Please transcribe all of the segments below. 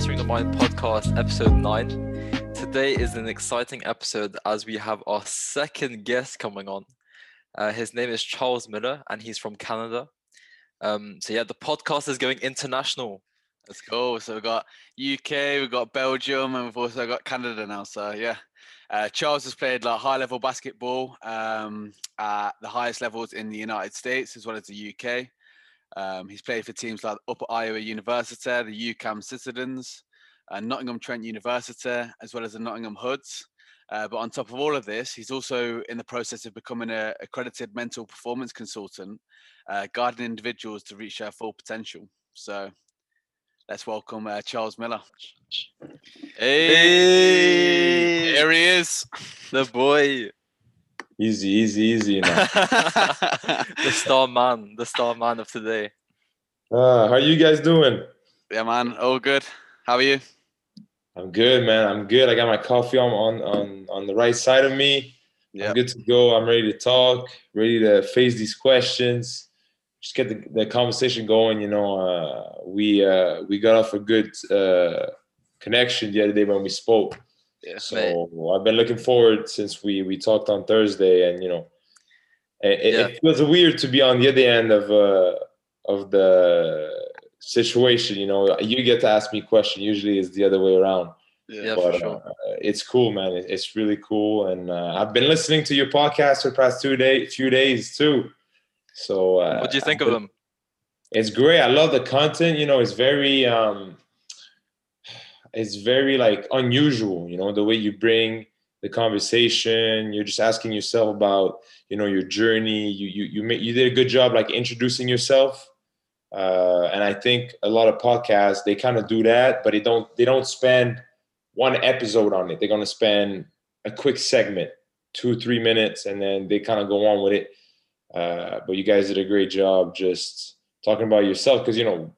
Mastering the Mind podcast, episode 9. Today is an exciting episode as we have our second guest coming on. Uh, his name is Charles Miller and he's from Canada. Um, so, yeah, the podcast is going international. Let's go. So, we've got UK, we've got Belgium, and we've also got Canada now. So, yeah. Uh, Charles has played like high level basketball um, at the highest levels in the United States as well as the UK. Um, he's played for teams like Upper Iowa University, the UQAM Citizens, uh, Nottingham Trent University, as well as the Nottingham Hoods. Uh, but on top of all of this, he's also in the process of becoming an accredited mental performance consultant, uh, guiding individuals to reach their full potential. So let's welcome uh, Charles Miller. Hey, hey, here he is, the boy. Easy, easy, easy. Now. the star man, the star man of today. Uh, how are you guys doing? Yeah, man, all good. How are you? I'm good, man. I'm good. I got my coffee on on on, on the right side of me. Yeah. I'm good to go. I'm ready to talk, ready to face these questions. Just get the, the conversation going. You know, uh, we uh, we got off a good uh, connection the other day when we spoke yeah, so mate. I've been looking forward since we we talked on Thursday, and you know, it, yeah. it feels weird to be on the other end of uh, of the situation. You know, you get to ask me a question. Usually, it's the other way around. Yeah, but, for sure. Uh, it's cool, man. It's really cool, and uh, I've been listening to your podcast for the past two day, few days too. So, uh, what do you think of them? It's great. I love the content. You know, it's very um, it's very like unusual you know the way you bring the conversation you're just asking yourself about you know your journey you you you, made, you did a good job like introducing yourself uh, and i think a lot of podcasts they kind of do that but they don't they don't spend one episode on it. They're going to spend a quick segment two three minutes and then they kind of go on with it. Uh, but you guys did a great job just talking about yourself because you know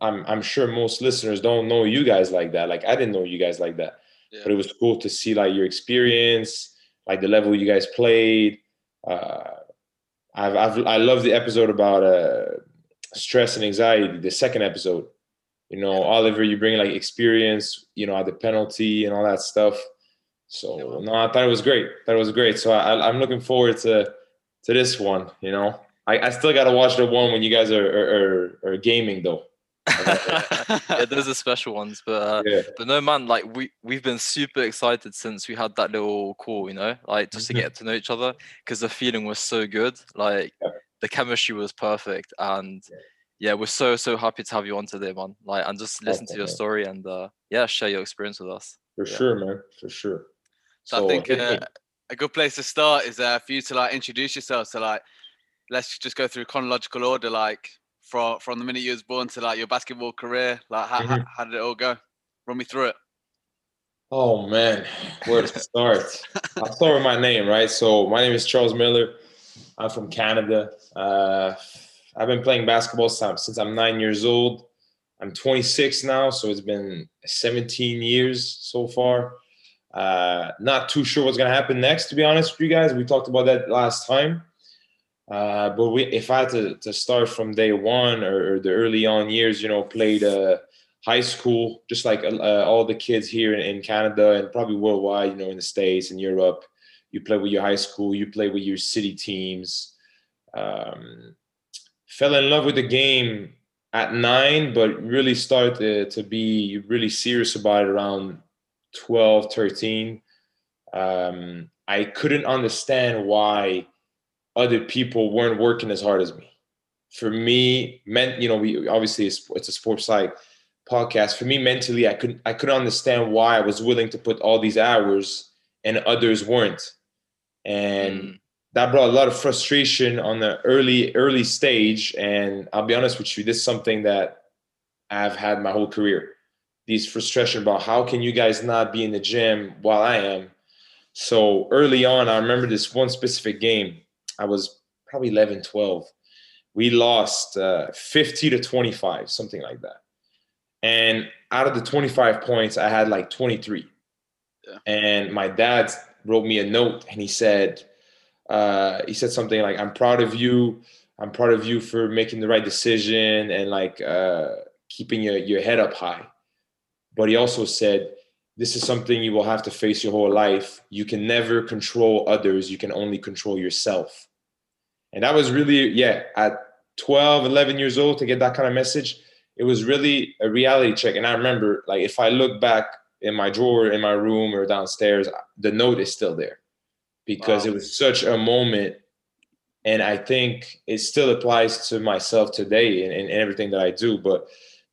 I'm I'm sure most listeners don't know you guys like that. Like I didn't know you guys like that, yeah. but it was cool to see like your experience, like the level you guys played. Uh, I've, I've I love the episode about uh, stress and anxiety. The second episode, you know. Oliver, you bring like experience, you know, at the penalty and all that stuff. So yeah. no, I thought it was great. That was great. So I, I'm looking forward to to this one. You know, I, I still got to watch the one when you guys are are, are, are gaming though. yeah, those are special ones, but uh, yeah. but no man, like we we've been super excited since we had that little call, you know, like just mm-hmm. to get to know each other because the feeling was so good, like yeah. the chemistry was perfect, and yeah. yeah. we're so so happy to have you on today, man. Like and just listen okay, to your man. story and uh, yeah, share your experience with us. For sure, man, for sure. So, so I think uh, a good place to start is uh, for you to like introduce yourself. So like, let's just go through chronological order, like from from the minute you was born to like your basketball career? Like how, mm-hmm. how, how, did it all go? Run me through it. Oh man, where to start? I'll start with my name, right? So my name is Charles Miller. I'm from Canada. Uh, I've been playing basketball since I'm nine years old. I'm 26 now, so it's been 17 years so far. Uh, not too sure what's gonna happen next, to be honest with you guys. We talked about that last time. Uh, but we, if I had to, to start from day one or, or the early on years, you know, played uh, high school, just like uh, uh, all the kids here in, in, Canada and probably worldwide, you know, in the States and Europe, you play with your high school, you play with your city teams. Um, fell in love with the game at nine, but really started to, to be really serious about it around 12, 13. Um, I couldn't understand why other people weren't working as hard as me. For me, meant you know, we obviously it's a sports site podcast. For me, mentally, I couldn't I couldn't understand why I was willing to put all these hours and others weren't, and mm. that brought a lot of frustration on the early early stage. And I'll be honest with you, this is something that I've had my whole career. These frustration about how can you guys not be in the gym while I am. So early on, I remember this one specific game I was probably 11, 12. We lost uh, 50 to 25, something like that. And out of the 25 points, I had like 23. Yeah. And my dad wrote me a note and he said, uh, he said something like, I'm proud of you. I'm proud of you for making the right decision and like uh, keeping your, your head up high. but he also said this is something you will have to face your whole life. You can never control others, you can only control yourself. And that was really, yeah, at 12, 11 years old to get that kind of message, it was really a reality check. And I remember, like, if I look back in my drawer in my room or downstairs, the note is still there because wow. it was such a moment. And I think it still applies to myself today and, and everything that I do. But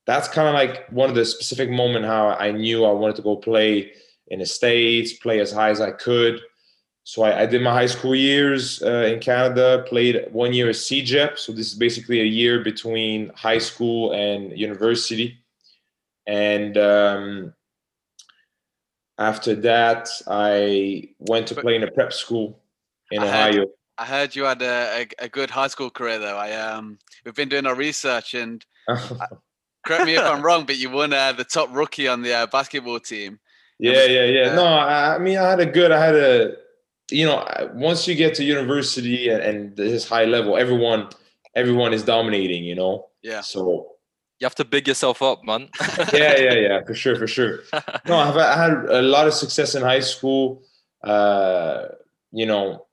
that's kind of like one of the specific moment how I knew I wanted to go play in the States, play as high as I could. So I, I did my high school years uh, in Canada, played one year at CEGEP. So this is basically a year between high school and university. And um, after that, I went to play in a prep school in I Ohio. Heard, I heard you had a, a, a, good high school career, though. I um, we've been doing our research, and correct me if I'm wrong, but you won uh, the top rookie on the uh, basketball team. Yeah, yeah, yeah. no, I, I, mean, I had a good. I had a, you know, once you get to university and, and this high level, everyone, everyone is dominating. You know. Yeah. So you have to big yourself up, man. yeah, yeah, yeah, for sure, for sure. No, I've I had a lot of success in high school. Uh, you know,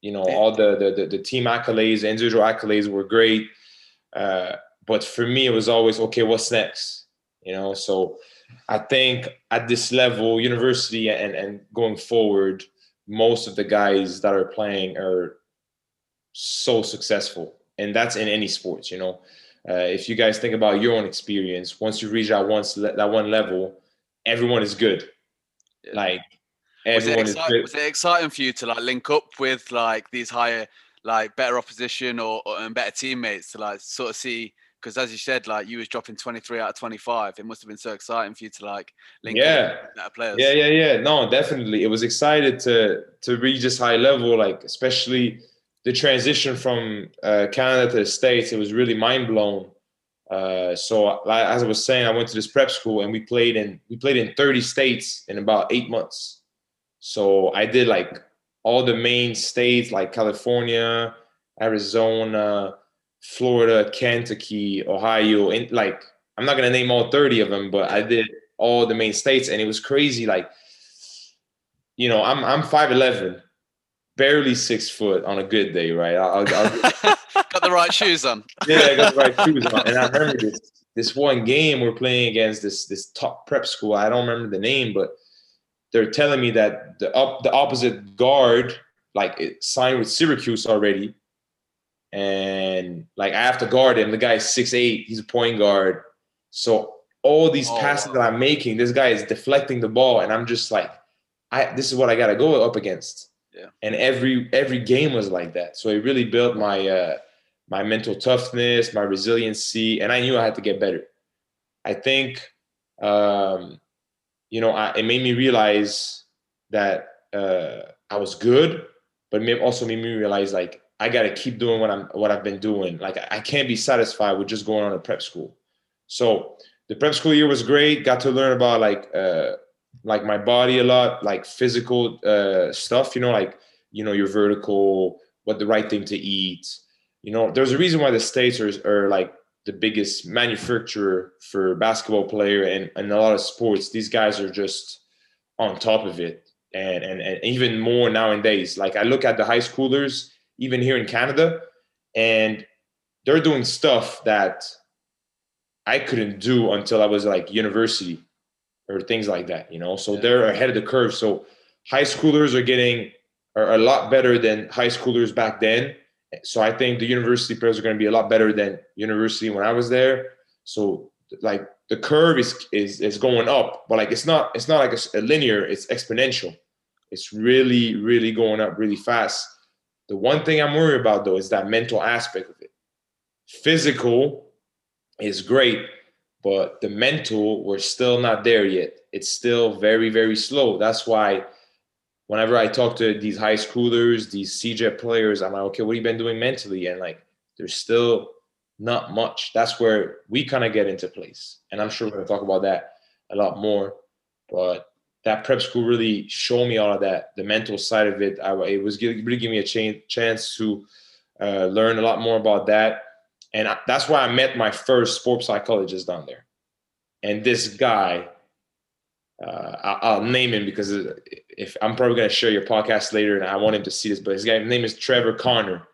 you know, all the the the, the team accolades, the individual accolades were great. Uh, but for me, it was always okay. What's next? You know, so I think at this level, university and and going forward, most of the guys that are playing are so successful, and that's in any sports. You know, uh, if you guys think about your own experience, once you reach that once that one level, everyone is good. Like everyone was is good. Was it exciting for you to like link up with like these higher, like better opposition or, or and better teammates to like sort of see? Because as you said, like you was dropping 23 out of 25. It must have been so exciting for you to like link yeah. players. Yeah, yeah, yeah. No, definitely. It was excited to to reach this high level, like especially the transition from uh, Canada to the States, it was really mind blown. Uh, so as I was saying, I went to this prep school and we played in we played in 30 states in about eight months. So I did like all the main states like California, Arizona, Florida, Kentucky, Ohio, and like I'm not gonna name all 30 of them, but I did all the main states, and it was crazy. Like, you know, I'm I'm 5'11 barely six foot on a good day, right? I'll, I'll, got the right shoes on. Yeah, I got the right shoes on. And I remember this this one game we're playing against this this top prep school. I don't remember the name, but they're telling me that the up the opposite guard like it signed with Syracuse already, and like I have to guard him. The guy's six eight. He's a point guard. So all these oh, passes that I'm making, this guy is deflecting the ball, and I'm just like, I this is what I got to go up against. Yeah. And every every game was like that. So it really built my uh, my mental toughness, my resiliency, and I knew I had to get better. I think, um, you know, I, it made me realize that uh, I was good, but it also made me realize like I got to keep doing what I'm what I've been doing. Like I can't be satisfied with just going on a prep school. So the prep school year was great. Got to learn about like uh, like my body a lot, like physical uh, stuff. You know, like you know your vertical, what the right thing to eat. You know, there's a reason why the states are, are like the biggest manufacturer for basketball player and, and a lot of sports. These guys are just on top of it, and, and and even more nowadays. Like I look at the high schoolers, even here in Canada, and they're doing stuff that I couldn't do until I was like university or things like that, you know. So yeah. they're ahead of the curve. So high schoolers are getting are a lot better than high schoolers back then. So I think the university players are going to be a lot better than university when I was there. So like the curve is is is going up, but like it's not it's not like a, a linear. It's exponential. It's really really going up really fast. The one thing I'm worried about though is that mental aspect of it. Physical is great, but the mental we're still not there yet. It's still very very slow. That's why whenever i talk to these high schoolers these CEGEP players i'm like okay what have you been doing mentally? And like there's still not much. That's where we kind of get into place. And i'm sure we're going to talk about that a lot more but that prep school really showed me all of that the mental side of it I, it was really giving me a ch- chance to uh, learn a lot more about that and I, that's why I met my first sports psychologist down there. and this guy, uh, I'll, I'll, name him because if I'm probably gonna share your podcast later, and I want him to see this, but his guy his name is Trevor Connor,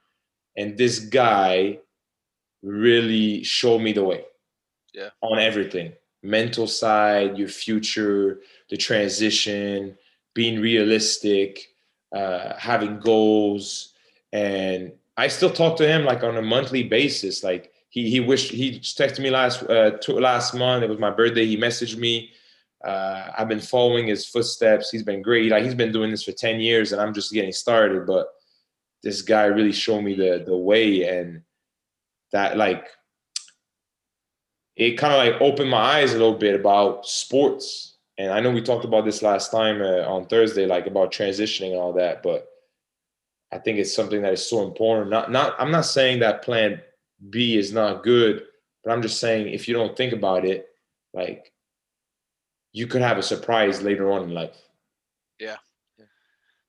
and this guy really showed me the way. Yeah. On everything, mental side, your future, the transition, being realistic, uh, having goals, and I still talk to him like on a monthly basis. Like he he wished he texted me last uh, two, last month. It was my birthday. He messaged me. Uh, I've been following his footsteps. He's been great. Like he's been doing this for ten years, and I'm just getting started. But this guy really showed me the the way, and that like it kind of like opened my eyes a little bit about sports. And I know we talked about this last time uh, on Thursday, like about transitioning and all that. But I think it's something that is so important. Not not I'm not saying that plan B is not good, but I'm just saying if you don't think about it, like you could have a surprise later on in life. Yeah.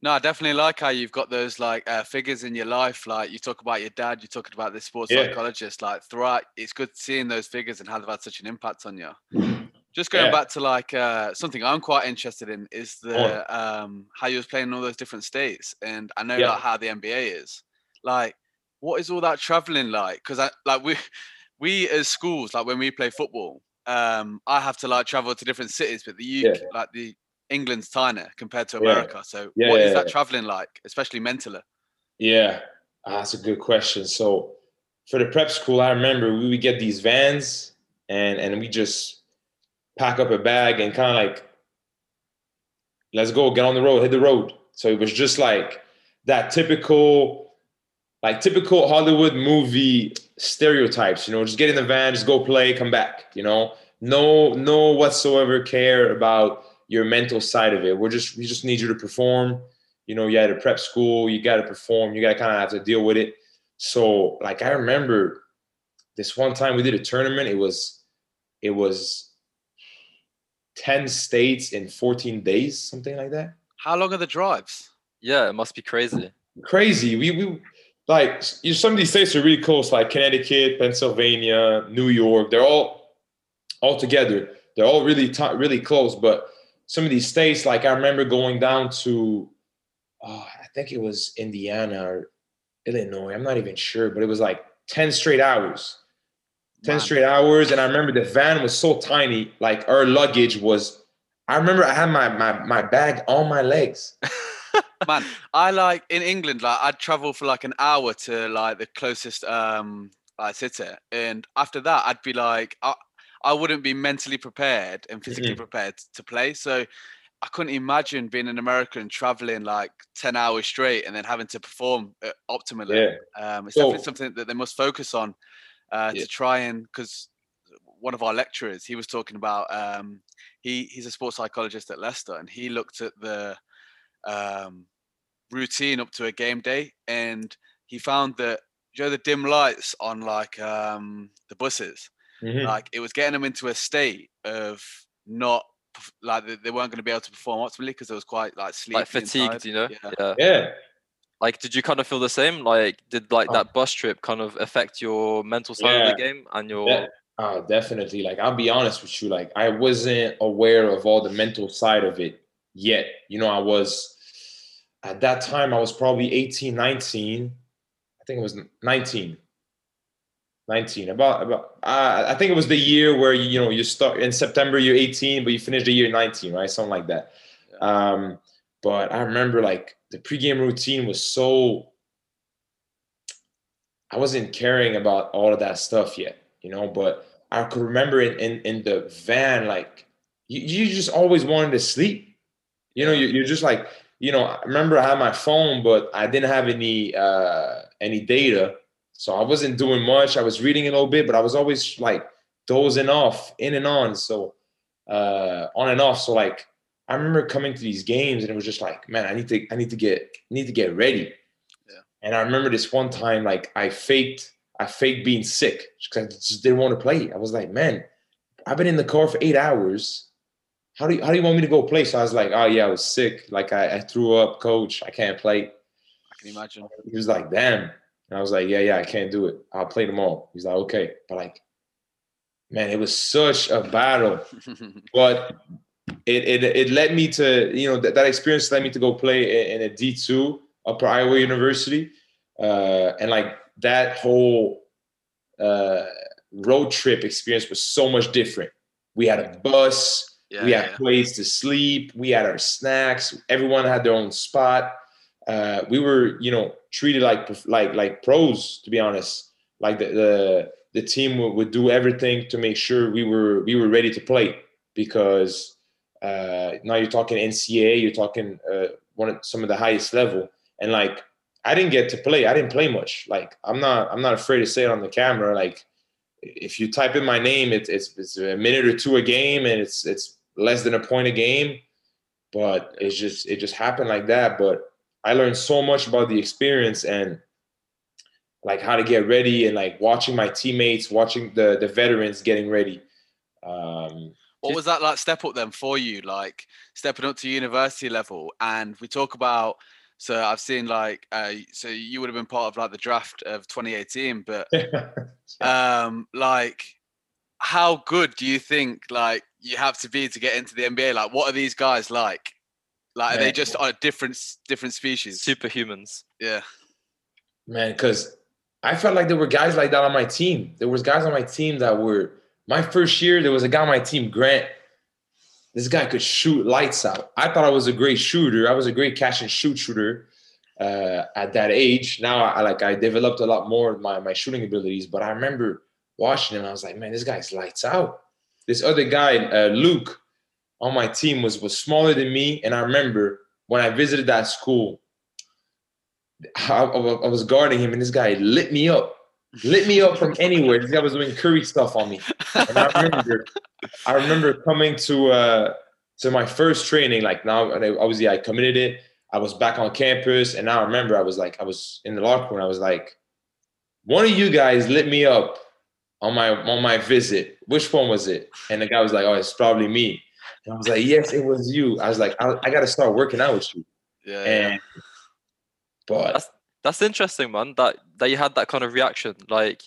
No, I definitely like how you've got those like uh, figures in your life. Like you talk about your dad, you talking about this sports yeah. psychologist. Like throughout, it's good seeing those figures and how they've had such an impact on you. Just going yeah. back to like uh, something I'm quite interested in is the um, how you was playing in all those different states, and I know yeah. like how the NBA is. Like, what is all that traveling like? Because I like we we as schools like when we play football, um, I have to like travel to different cities, but the UK, yeah. like the England's tiny compared to America. So, what is that traveling like, especially mentally? Yeah, ah, that's a good question. So, for the prep school, I remember we would get these vans, and and we just pack up a bag and kind of like, let's go, get on the road, hit the road. So it was just like that typical, like typical Hollywood movie stereotypes, you know, just get in the van, just go play, come back, you know, no, no whatsoever care about your mental side of it. We're just, we just need you to perform. You know, you had a prep school, you got to perform, you got to kind of have to deal with it. So like, I remember this one time we did a tournament. It was, it was 10 states in 14 days, something like that. How long are the drives? Yeah, it must be crazy. Crazy. We, we like some of these states are really close, like Connecticut, Pennsylvania, New York. They're all all together. They're all really t- really close. But some of these states, like I remember going down to, oh, I think it was Indiana or Illinois. I'm not even sure, but it was like 10 straight hours 10 straight hours. And I remember the van was so tiny, like our luggage was, I remember I had my my, my bag on my legs. Man, I like in England, like I'd travel for like an hour to like the closest um like city. And after that I'd be like I, I wouldn't be mentally prepared and physically mm-hmm. prepared to play. So I couldn't imagine being an American traveling like 10 hours straight and then having to perform uh, optimally. Yeah. Um, it's so, definitely something that they must focus on uh, yeah. to try and because one of our lecturers he was talking about um, he he's a sports psychologist at Leicester and he looked at the um, routine up to a game day and he found that you know the dim lights on like um, the buses mm-hmm. like it was getting them into a state of not like they weren't going to be able to perform optimally because it was quite like sleepy like fatigued inside. you know yeah. yeah. yeah like did you kind of feel the same? Like did like that bus trip kind of affect your mental side yeah. of the game and your yeah. Uh, definitely. Like i'll be honest with you like i wasn't aware of all the mental side of it yet. You know i was at that time i was probably 18 19 i think it was 19 19 about about uh, i think it was the year where you, you know you start in september you're 18 but you finish the year 19 right? Something like that. Um but i remember like the pregame routine was so I wasn't caring about all of that stuff yet, you know, but I could remember in in, in the van, like you, you just always wanted to sleep. You know, you, you're just like, you know, I remember I had my phone, but I didn't have any uh any data. So I wasn't doing much. I was reading a little bit, but I was always like dozing off in and on. So uh on and off. So like I remember coming to these games and it was just like, man, I need to, I need to get, need to get ready. Yeah. And I remember this one time, like I faked, I faked being sick because I just didn't want to play. I was like, man, I've been in the car for eight hours. How do you, how do you want me to go play? So I was like, oh yeah, I was sick. Like I, I threw up, coach. I can't play. I can imagine. He was like, damn. And I was like, yeah, yeah, I can't do it. I'll play tomorrow. He's like, okay. But like, man, it was such a battle. but it, it it led me to you know that, that experience led me to go play in, in a D two Upper Iowa University, uh, and like that whole uh, road trip experience was so much different. We had a bus. Yeah, we had yeah. place to sleep. We had our snacks. Everyone had their own spot. Uh, we were, you know, treated like like like pros. To be honest, like the the, the team would, would do everything to make sure we were we were ready to play because uh, now you're talking NCAA, you're talking uh, one of some of the highest level, and like I didn't get to play. I didn't play much. Like I'm not I'm not afraid to say it on the camera. Like if you type in my name, it's it's, it's a minute or two a game, and it's it's less than a point a game. But it's just it just happened like that. But I learned so much about the experience and like how to get ready and like watching my teammates, watching the the veterans getting ready. Um, what was that like step up then for you? Like stepping up to university level, and we talk about. So I've seen like uh, so you would have been part of like the draft of 2018, but um, like how good do you think like you have to be to get into the NBA? Like, what are these guys like? Like, are they just a different different species? Superhumans. Yeah. Man, because I felt like there were guys like that on my team. There was guys on my team that were my first year. There was a guy on my team, Grant. This guy could shoot lights out. I thought I was a great shooter. I was a great catch and shoot shooter uh, at that age. Now I like I developed a lot more of my my shooting abilities. But I remember watching him. I was like, man, this guy's lights out. This other guy, uh, Luke, on my team was was smaller than me, and I remember when I visited that school, I, I was guarding him, and this guy lit me up, lit me up from anywhere. This guy was doing Curry stuff on me, and I remember, I remember coming to uh, to my first training. Like now, obviously, I committed it. I was back on campus, and now I remember I was like, I was in the locker room. I was like, one of you guys lit me up on my on my visit. Which one was it? And the guy was like, "Oh, it's probably me." And I was like, "Yes, it was you." I was like, "I, I got to start working out with you." Yeah. And, yeah. but that's, that's interesting, man. That that you had that kind of reaction. Like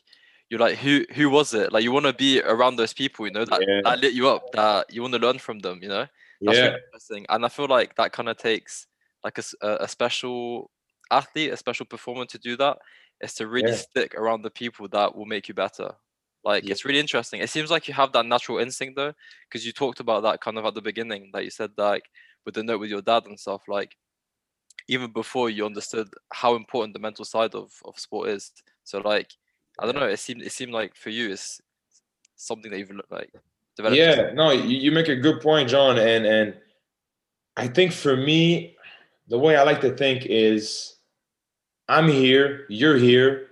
you're like, who who was it? Like you want to be around those people, you know, that, yeah. that lit you up. That you want to learn from them, you know. That's yeah. Really interesting. And I feel like that kind of takes like a, a special athlete, a special performer to do that. Is to really yeah. stick around the people that will make you better. Like yeah. it's really interesting. It seems like you have that natural instinct though, because you talked about that kind of at the beginning. That you said like with the note with your dad and stuff. Like even before you understood how important the mental side of, of sport is. So like I don't know. It seemed it seemed like for you it's something that you've like developed. Yeah, no, you, you make a good point, John, and and I think for me, the way I like to think is, I'm here, you're here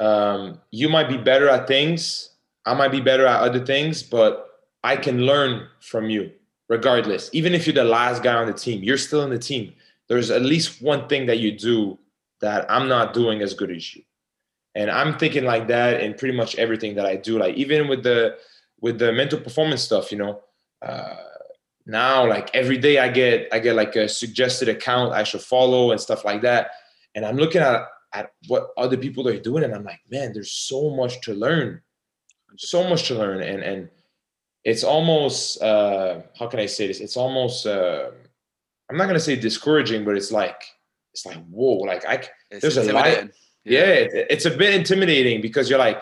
um, you might be better at things i might be better at other things but i can learn from you regardless even if you're the last guy on the team you're still in the team there's at least one thing that you do that i'm not doing as good as you. And i'm thinking like that in pretty much everything that i do. Like even with the with the mental performance stuff you know uh, now like every day i get i get like a suggested account i should follow and stuff like that. And i'm looking at at what other people are doing and i'm like man there's so much to learn. So much to learn. And and it's almost uh how can i say this? It's almost uh i'm not gonna say discouraging but it's like it's like whoa like i it's there's a lot yeah, yeah it, it's a bit intimidating because you're like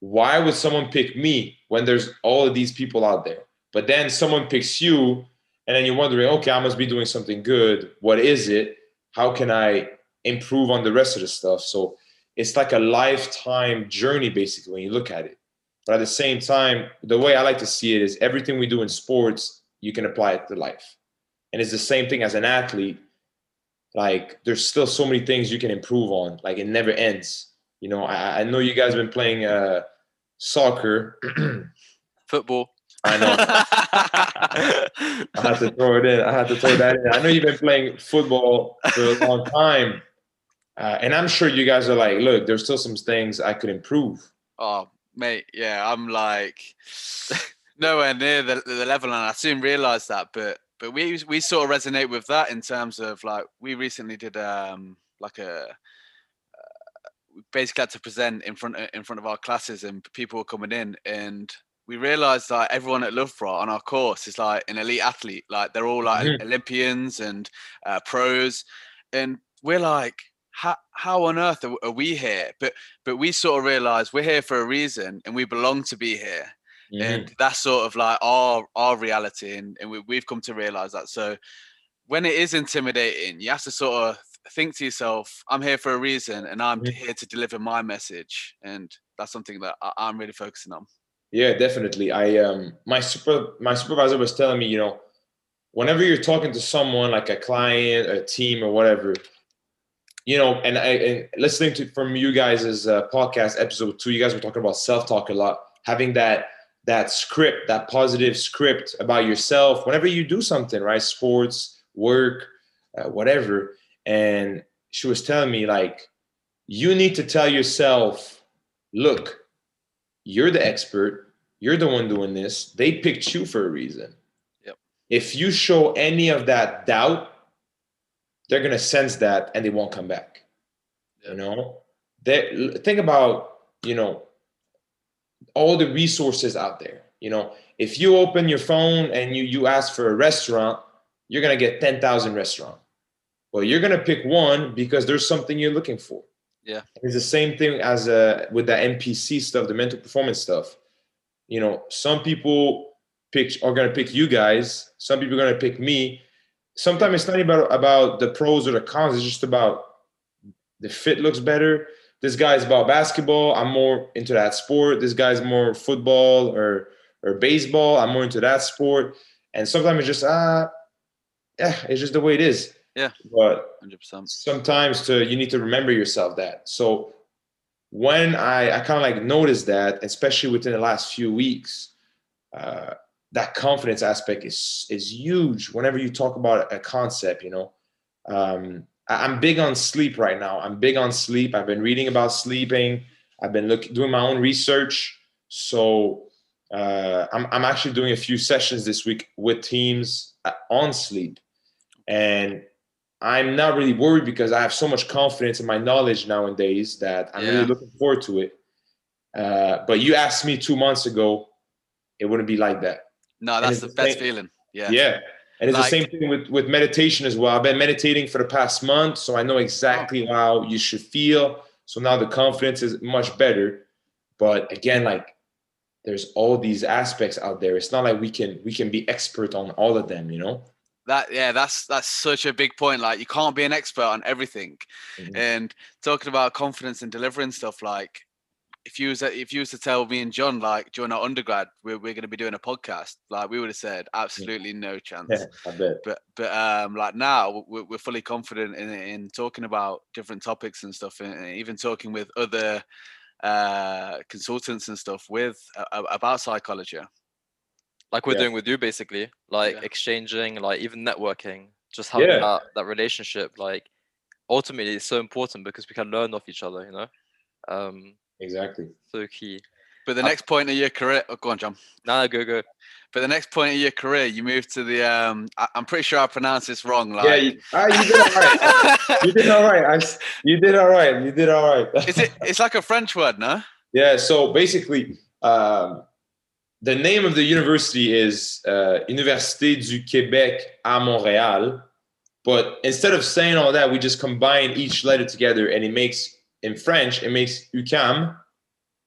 why would someone pick me when there's all of these people out there but then someone picks you and then you're wondering okay i must be doing something good what is it how can i improve on the rest of the stuff. So it's like a lifetime journey, basically, when you look at it. But at the same time, the way I like to see it is everything we do in sports, you can apply it to life. And it's the same thing as an athlete. Like there's still so many things you can improve on. Like it never ends. You know, I, I know you guys have been playing uh, soccer, football. I know. I had to throw it in. I had to throw that in. I know you've been playing football for a long time. Uh, and I'm sure you guys are like, look, there's still some things I could improve. Oh, mate, yeah, I'm like nowhere near the, the level, and I soon realised that. But but we we sort of resonate with that in terms of like we recently did um like a uh, basically had to present in front of, in front of our classes, and people were coming in, and we realized that everyone at Loughborough on our course is like an elite athlete. Like they're all like mm-hmm. Olympians and uh, pros, and we're like, how how on earth are, are, we here? But but we sort of realized we're here for a reason, and we belong to be here. Mm-hmm. And that's sort of like our our reality, and, and we, we've come to realize that. So when it is intimidating, you have to sort of think to yourself, I'm here for a reason and I'm mm-hmm. here to deliver my message. And that's something that I, am really focusing on. Yeah, definitely. I um my super my supervisor was telling me, you know, whenever you're talking to someone like a client, a team, or whatever, you know, and I and listening to from you guys' uh, podcast episode two, you guys were talking about self talk a lot, having that that script, that positive script about yourself. Whenever you do something, right, sports, work, uh, whatever, and she was telling me like, you need to tell yourself, look, you're the expert. You're the one doing this. They picked you for a reason. Yep. If you show any of that doubt, they're gonna sense that and they won't come back. Yep. You know, they think about you know all the resources out there. You know, if you open your phone and you you ask for a restaurant, you're gonna get ten thousand restaurants. Well, you're gonna pick one because there's something you're looking for. Yeah. It's the same thing as uh, with the MPC stuff, the mental performance stuff. You know, some people pick are gonna pick you guys. Some people are gonna pick me. Sometimes it's not about about the pros or the cons. It's just about the fit looks better. This guy's about basketball. I'm more into that sport. This guy's more football or or baseball. I'm more into that sport. And sometimes it's just ah, yeah, it's just the way it is. Yeah. But 100%. sometimes to you need to remember yourself that. So when I I kind of like noticed that, especially within the last few weeks, uh, that confidence aspect is is huge. Whenever you talk about a concept, you know, um, I'm big on sleep right now. I'm big on sleep. I've been reading about sleeping. I've been looking doing my own research. So uh, I'm I'm actually doing a few sessions this week with teams uh, on sleep, and I'm not really worried because I have so much confidence in my knowledge nowadays that I'm yeah. really looking forward to it. Uh, but you asked me two months ago, it wouldn't be like that. No, that's the, the best feeling. Yeah. Yeah. And it's like, the same thing with, with meditation as well. I've been meditating for the past month, so I know exactly oh. how you should feel. So now the confidence is much better. But again, like there's all these aspects out there. It's not like we can we can be expert on all of them, you know? that yeah that's that's such a big point like you can't be an expert on everything mm-hmm. and talking about confidence and delivering stuff like if you was if you was to tell me and john like during our undergrad we're, we're going to be doing a podcast like we would have said absolutely no chance yeah, I bet. but but um like now we're, we're fully confident in in talking about different topics and stuff and even talking with other uh consultants and stuff with uh, about psychology like we're yeah. doing with you basically like yeah. exchanging like even networking just having yeah. that, that relationship like ultimately it's so important because we can learn off each other you know um exactly. So key but the I, next point of your career oh, go on john. Nah go go. But the next point of your career you moved to the um I, am pretty sure i pronounced this wrong like yeah you, uh, you did all right. You did all right. I, you did all right. You did all right. Is it it's like a french word no? Yeah so basically um the name of the university is uh, Université du Québec à Montréal. But instead of saying all that, we just combine each letter together and it makes, in French, it makes UQAM.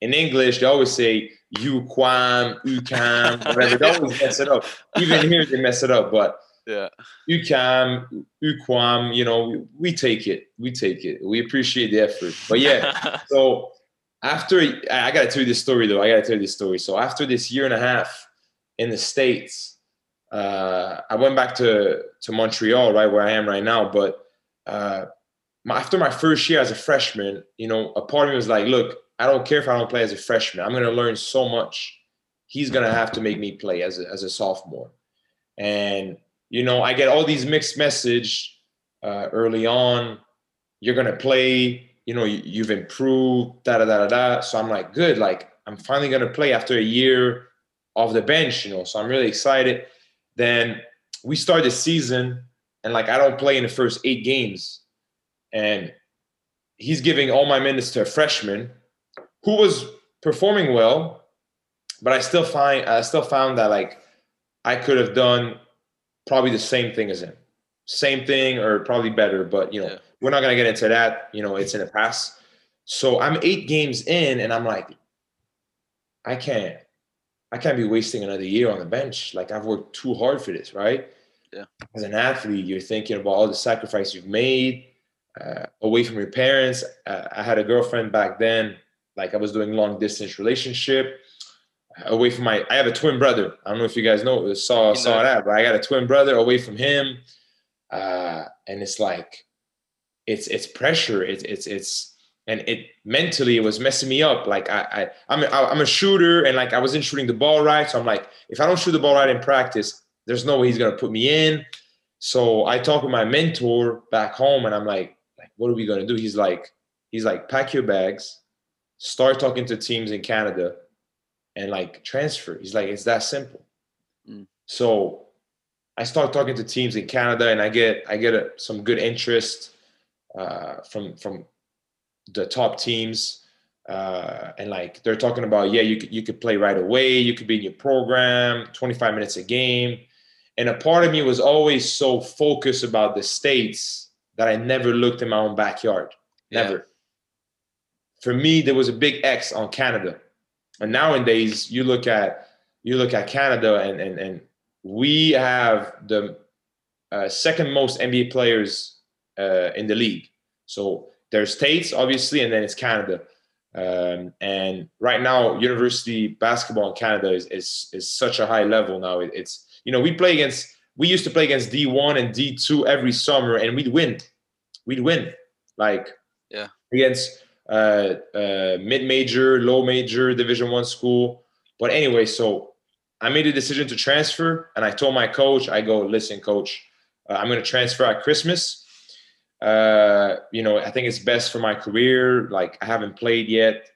In English, they always say UQAM, UQAM, whatever. They always mess it up. Even here, they mess it up. But yeah, UQAM, UQAM, you know, we, we take it. We take it. We appreciate the effort. But yeah, so after I gotta tell you this story though. I gotta tell you this story. So after this year and a half in the states, uh, I went back to to Montreal, right where I am right now. But uh, my, after my first year as a freshman, you know, a part of me was like, "Look, I don't care if I don't play as a freshman. I'm gonna learn so much. He's gonna have to make me play as a, as a sophomore." And you know, I get all these mixed message uh, early on. You're gonna play you know, you, have improved, da da da da. So I'm like, good, like I'm finally gonna play after a year off the bench, you know. So I'm really excited. Then we start the season, and like I don't play in the first eight games, and he's giving all my minutes to a freshman who was performing well, but I still find I still found that like I could have done probably the same thing as him. Same thing or probably better, but you know, yeah. we're not gonna get into that. You know, it's in the past. So I'm eight games in and I'm like, I can't I can't be wasting another year on the bench. Like I've worked too hard for this, right? Yeah. As an athlete, you're thinking about all the sacrifice you've made uh, away from your parents. Uh, I had a girlfriend back then. Like I was doing long distance relationship uh, away from my. I have a twin brother. I don't know if you guys know saw you saw that, but I got a twin brother away from him, uh, and it's like, it's it's pressure. It's it's it's and it mentally it was messing me up. Like I, I I'm a, I'm a shooter, and like I wasn't shooting the ball right. So I'm like, if I don't shoot the ball right in practice, there's no way he's gonna put me in. So I talked with my mentor back home, and I'm like what are we gonna do? He's like, he's like, pack your bags, start talking to teams in Canada, and like transfer. He's like, it's that simple. Mm. So I start talking to teams in Canada, and I get I get a, some good interest uh, from from the top teams. Uh, and like they're talking about, yeah, you could you could play right away. You could be in your program, 25 minutes a game. And a part of me was always so focused about the states that I never looked in my own backyard. Never. Yeah. For me, there was a big X on Canada. And nowadays, you look at you look at Canada, and and and we have the uh, second most NBA players uh, in the league. So there's states obviously and then it's canada um, and right now university basketball in canada is, is is such a high level now it, it's you know we play against we used to play against d1 and d2 every summer and we'd win we'd win like yeah against uh, uh, mid-major low major division one school but anyway so i made a decision to transfer and i told my coach i go listen coach uh, i'm going to transfer at christmas uh, you know, I think it's best for my career. Like I haven't played yet,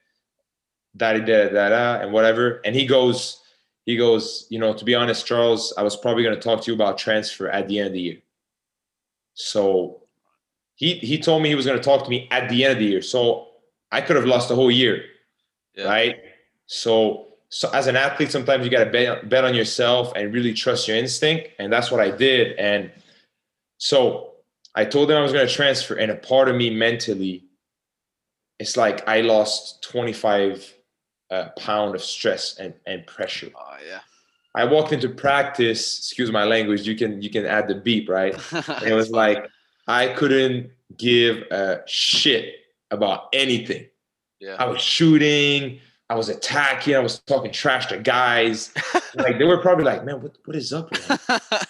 da da da da, and whatever. And he goes, he goes, you know, to be honest, Charles, I was probably going to talk to you about transfer at the end of the year. So he he told me he was going to talk to me at the end of the year. So I could have lost the whole year, yeah. right? So so as an athlete, sometimes you got to bet bet on yourself and really trust your instinct, and that's what I did. And so I told them I was going to transfer, and a part of me mentally, it's like I lost 25 uh, pound of stress and, and pressure. Oh yeah. I walked into practice. Excuse my language. You can you can add the beep, right? it was like I couldn't give a shit about anything. Yeah. I was shooting. I was attacking. I was talking trash to guys. like they were probably like, "Man, what what is up?" but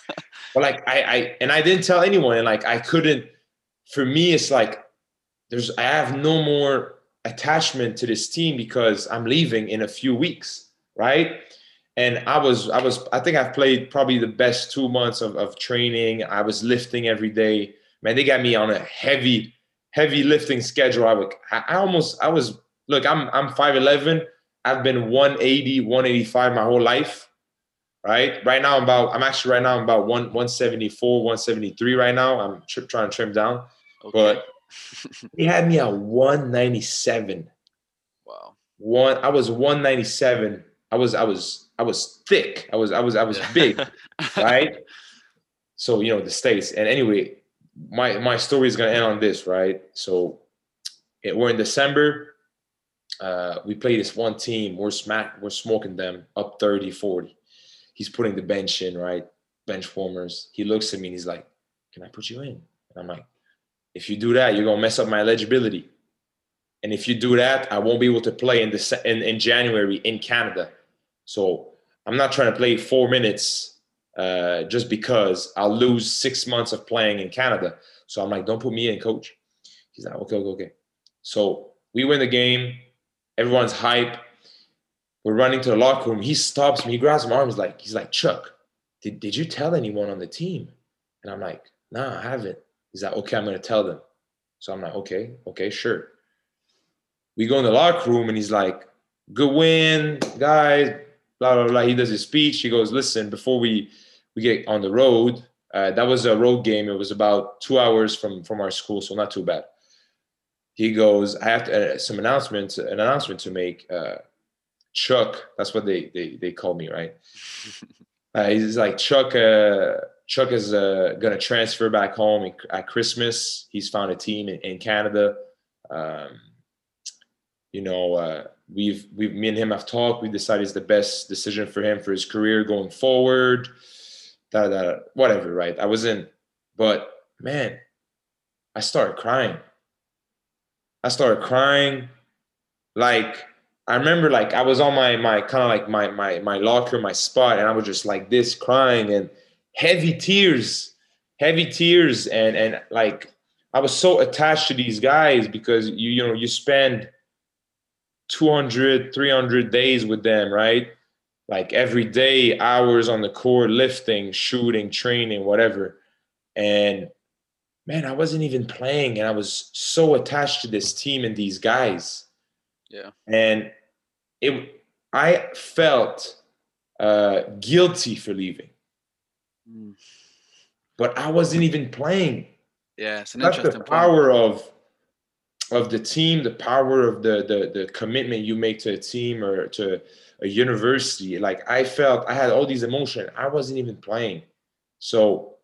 like I, I and I didn't tell anyone, and like I couldn't. For me, it's like there's I have no more attachment to this team because I'm leaving in a few weeks, right? And I was I was I think I've played probably the best two months of, of training. I was lifting every day. Man, they got me on a heavy heavy lifting schedule. I would I almost I was look, I'm I'm 5'11. I've been 180, 185 my whole life right? Right now, I'm about, I'm actually right now, I'm about one, 174, 173 right now. I'm tri- trying to trim down, okay. but he had me at 197. Wow. One, I was 197. I was, I was, I was thick. I was, I was, I was big, right? So, you know, the States. And anyway, my, my story is going to end on this, right? So it, we're in December. Uh, we play this one team. We're smack, we're smoking them up 30, 40 he's putting the bench in, right? Bench warmers. He looks at me and he's like, Can I put you in? And I'm like, If you do that, you're gonna mess up my eligibility. And if you do that, I won't be able to play in the in, in January in Canada. So I'm not trying to play four minutes uh, just because I'll lose six months of playing in Canada. So I'm like, don't put me in, coach. He's like, okay, okay, okay. So we win the game. Everyone's hype we're running to the locker room. He stops me. He grabs my arms like he's like Chuck. Did did you tell anyone on the team? And I'm like, Nah, I haven't. He's like, Okay, I'm gonna tell them. So I'm like, Okay, okay, sure. We go in the locker room and he's like, Good win, guys. Blah blah blah. He does his speech. He goes, Listen, before we we get on the road, uh, that was a road game. It was about two hours from from our school, so not too bad he goes, I have to, uh, some announcement, an announcement to make. Uh, Chuck, that's what they they they call me, right? uh, he's like Chuck. Chuck is uh, gonna transfer back home at Christmas. He's found a team in, in Canada. Um, you know, uh, we've we've me and him have talked. We decided it's the best decision for him for his career going forward. Da da whatever, right? I wasn't, but man, I started crying. I started crying, like I remember like I was on my my kind of like my my my locker, my spot, and I was just like this crying and heavy tears, heavy tears, and and like I was so attached to these guys because you you know you spend 200 300 days with them right? Like every day hours on the court lifting shooting training whatever. And man i wasn't even playing and i was so attached to this team and these guys. Yeah. And it i felt uh, guilty for leaving mm. but i wasn't even playing yeah it's an that's interesting the power point. of of the team, the power of the, the the commitment you make to a team or to a university. Like I felt I had all these emotions. I wasn't even playing. So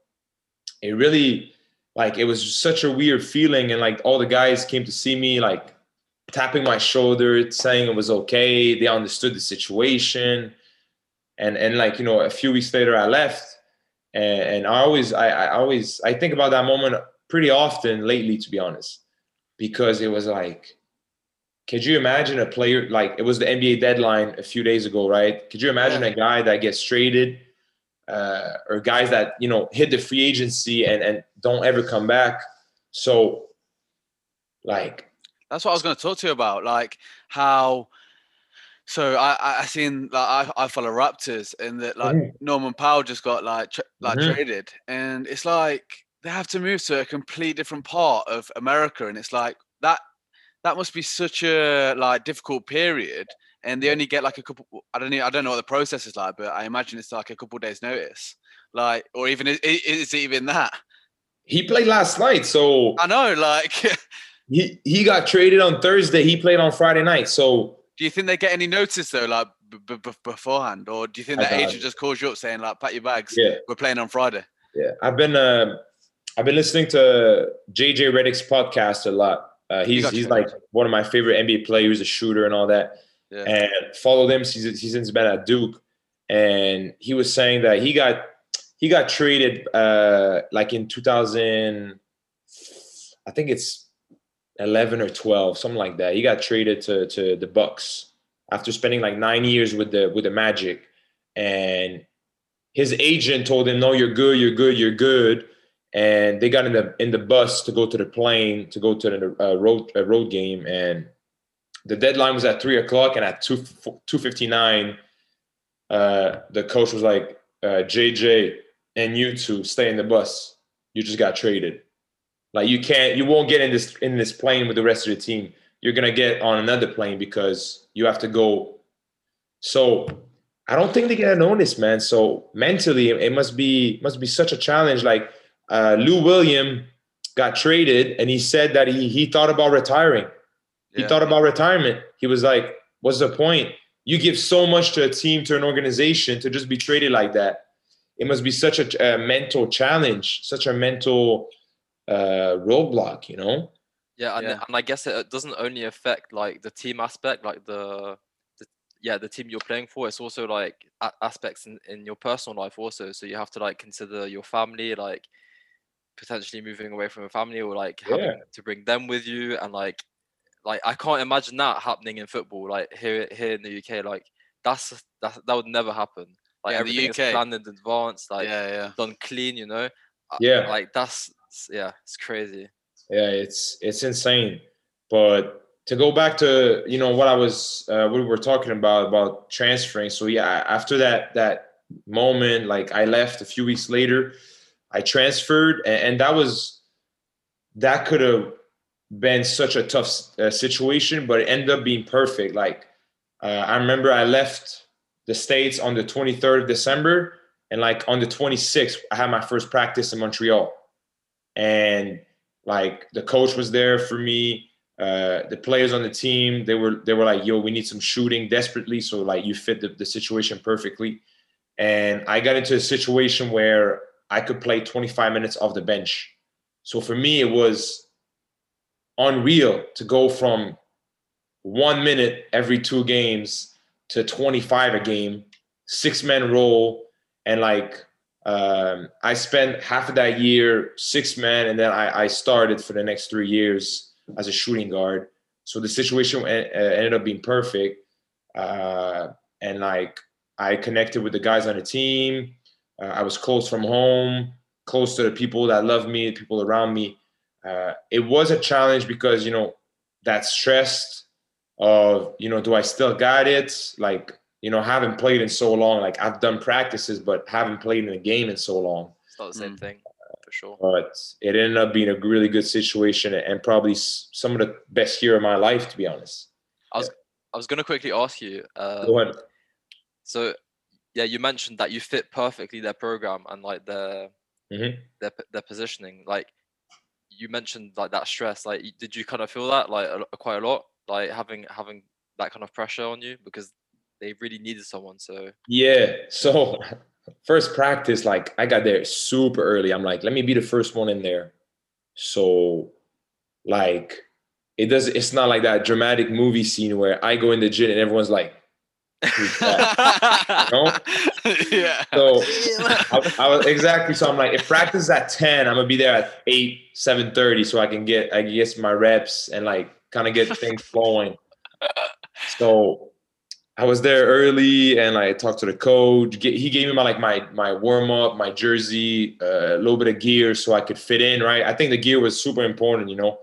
it really like it was such a weird feeling. And like all the guys came to see me, like tapping my shoulder, saying it was okay. They understood the situation. And and like, you know, a few weeks later I left. And, and I always I, I always I think about that moment pretty often lately, to be honest because it was like, could you imagine a player like it was the NBA deadline a few days ago, right? Could you imagine a guy that gets traded uh, or guys that you know hit the free agency and and don't ever come back? So, like, that's what I was going to talk to you about, like how. So I I seen like I, I follow Raptors and that like mm-hmm. Norman Powell just got like tra- like mm-hmm. traded and it's like they have to move to a complete different part of America, and it's like that. That must be such a like difficult period, and they only get like a couple. I don't know. I don't know what the process is like, but I imagine it's like a couple days' notice, like, or even is, is it even that? He played last night, so I know. Like he he got traded on Thursday. He played on Friday night. So do you think they get any notice though, like b- b- beforehand, or do you think that agent just calls you up saying like, "Pack your bags, yeah. we're playing on Friday"? Yeah, I've been uh, I've been listening to JJ Redick's podcast a lot. Uh, he's he's like one of my favorite NBA players, a shooter and all that. Yeah. And followed him. He's, he's since he's been at Duke, and he was saying that he got he got traded uh, like in 2000. I think it's 11 or 12, something like that. He got traded to to the Bucks after spending like nine years with the with the Magic, and his agent told him, "No, you're good, you're good, you're good." and they got in the in the bus to go to the plane to go to the uh, road a road game, and the deadline was at three o'clock, and at two two fifty nine, uh, the coach was like, uh, "JJ and you two stay in the bus. You just got traded. Like you can't, you won't get in this in this plane with the rest of the team. You're gonna get on another plane because you have to go." So I don't think they get a notice, man. So mentally, it must be must be such a challenge. Like uh, Lou William got traded, and he said that he he thought about retiring. He yeah. thought about retirement. He was like, "What's the point? You give so much to a team, to an organization, to just be traded like that. It must be such a, a mental challenge, such a mental uh, roadblock, you know." Yeah and, yeah, and I guess it doesn't only affect like the team aspect, like the yeah the team you're playing for it's also like aspects in, in your personal life also so you have to like consider your family like potentially moving away from a family or like having yeah. to bring them with you and like like I can't imagine that happening in football like here here in the UK like that's that that would never happen like yeah, everything is planned in advance like yeah, yeah. done clean you know uh, yeah like that's yeah it's crazy. Yeah it's it's insane. But to go back to you know what I was uh, we were talking about about transferring. So yeah after that that moment like I left a few weeks later I transferred, and, that was that could have been such a tough uh, situation, but it ended up being perfect. Like uh, I remember, I left the states on the 23rd of December, and like on the 26th, I had my first practice in Montreal, and like the coach was there for me. uh, the players on the team they were they were like, "Yo, we need some shooting desperately." So like you fit the, the situation perfectly, and I got into a situation where I could play 25 minutes off the bench. So for me, it was unreal to go from one minute every two games to 25 a game, six men role, and like um, I spent half of that year six man, and then I, I started for the next three years as a shooting guard. So the situation ended up being perfect, uh, and like I connected with the guys on the team. Uh, I was close from home, close to the people that love me, people around me. Uh, it was a challenge because you know that stress of you know do I still got it? Like you know, haven't played in so long. Like I've done practices, but haven't played in a game in so long. It's not the same mm. thing, for sure. But it ended up being a really good situation and probably some of the best year of my life, to be honest. I was yeah. I was gonna quickly ask you. Um, Go ahead. So, yeah, you mentioned that you fit perfectly their program and like their mm-hmm. their their positioning. Like you mentioned, like that stress. Like, did you kind of feel that like a, quite a lot? Like having having that kind of pressure on you because they really needed someone. So yeah. So first practice, like I got there super early. I'm like, let me be the first one in there. So like it does it's not like that dramatic movie scene where I go in the gym and everyone's like you know? Yeah. So I, I, was exactly so I'm like if practice is at 10, I'm gonna be there at 8, 7 30 so I can get I guess my reps and like kind of get things flowing. So I was there early and I talked to the coach. He gave me my like my my warm up, my jersey, uh, a little bit of gear so I could fit in. Right, I think the gear was super important. You know,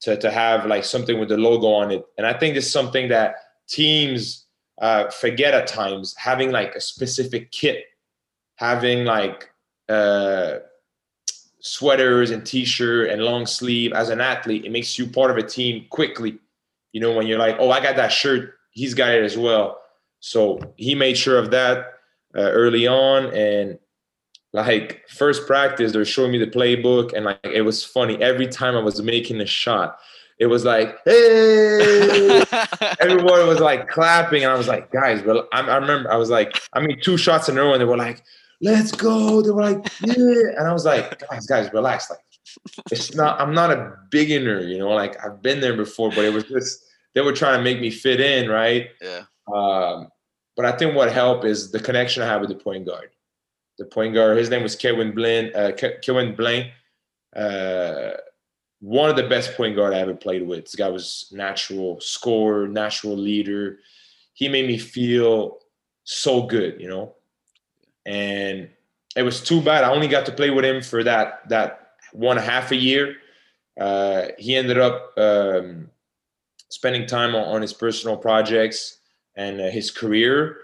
to to have like something with the logo on it. And I think it's something that teams uh, forget at times. Having like a specific kit, having like uh, sweaters and t-shirt and long sleeve as an athlete, it makes you part of a team quickly. You know, when you're like, oh, I got that shirt he's got it as well. So he made sure of that uh, early on. And like first practice, they're showing me the playbook, and like it was funny. Every time I was making a shot, it was like, hey, everyone was like clapping, and I was like, guys, but I, I remember I was like, I mean, two shots in a row, and they were like, let's go. They were like, yeah, and I was like, guys, guys, relax. Like, it's not. I'm not a beginner, you know. Like I've been there before, but it was just they were trying to make me fit in, right? Yeah. Um, but I think what helped is the connection I have with the point guard. The point guard, his name was Kevin Blaine. Uh, Kevin Blaine, uh, one of the best point guard I ever played with. This guy was natural scorer, natural leader. He made me feel so good, you know. And it was too bad. I only got to play with him for that that one half a year. Uh, he ended up um, spending time on, on his personal projects and uh, his career.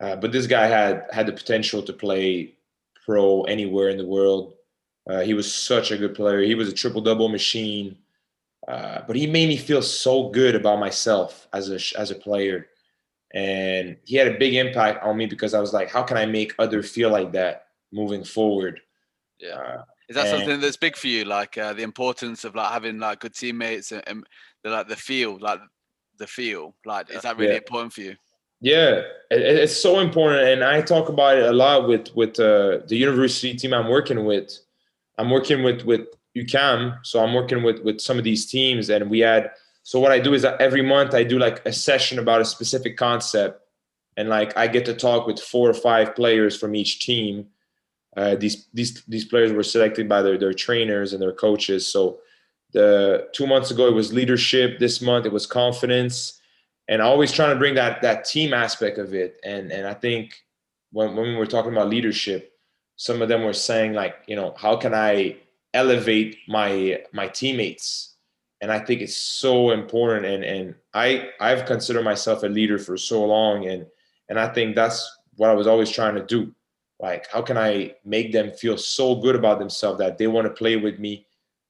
Uh, but this guy had had the potential to play pro anywhere in the world. Uh, he was such a good player. He was a triple double machine. Uh, but he made me feel so good about myself as a as a player, and he had a big impact on me because I was like, how can I make others feel like that moving forward? Yeah. Uh, is that and, something that's big for you, like uh, the importance of like having like good teammates and, and like the feel, like the feel, like is that really yeah. important for you? Yeah, it, it's so important, and I talk about it a lot with with uh, the university team I'm working with. I'm working with with UQAM, so I'm working with with some of these teams, and we had. So what I do is that every month I do like a session about a specific concept, and like I get to talk with four or five players from each team. Uh, these these these players were selected by their their trainers and their coaches, so the two months ago it was leadership. This month it was confidence, and always trying to bring that that team aspect of it. And and I think when when we were talking about leadership, some of them were saying like, you know, how can I elevate my my teammates? And I think it's so important. And and I I've considered myself a leader for so long, and and I think that's what I was always trying to do. Like, how can I make them feel so good about themselves that they want to play with me?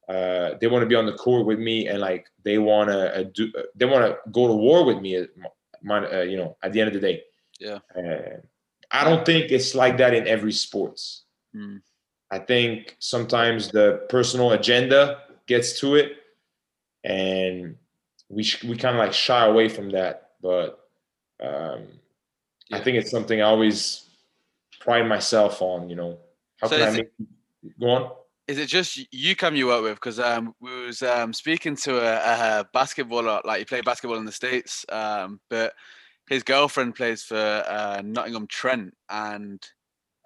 Uh, they want to be on the court with me and like they want to uh, do uh, they want to go to war with me my, uh, you know at the end of the day yeah i don't think it's like that in every sports mm. i think sometimes the personal agenda gets to it and we sh- we kind of like shy away from that, but um, yeah. I think it's something I always pride myself on. You know, how so can I make it, go on? Is it just you come you work with? Because um, we was um, speaking to a, a basketballer, like he played basketball in the states, um, but his girlfriend plays for uh, Nottingham Trent, and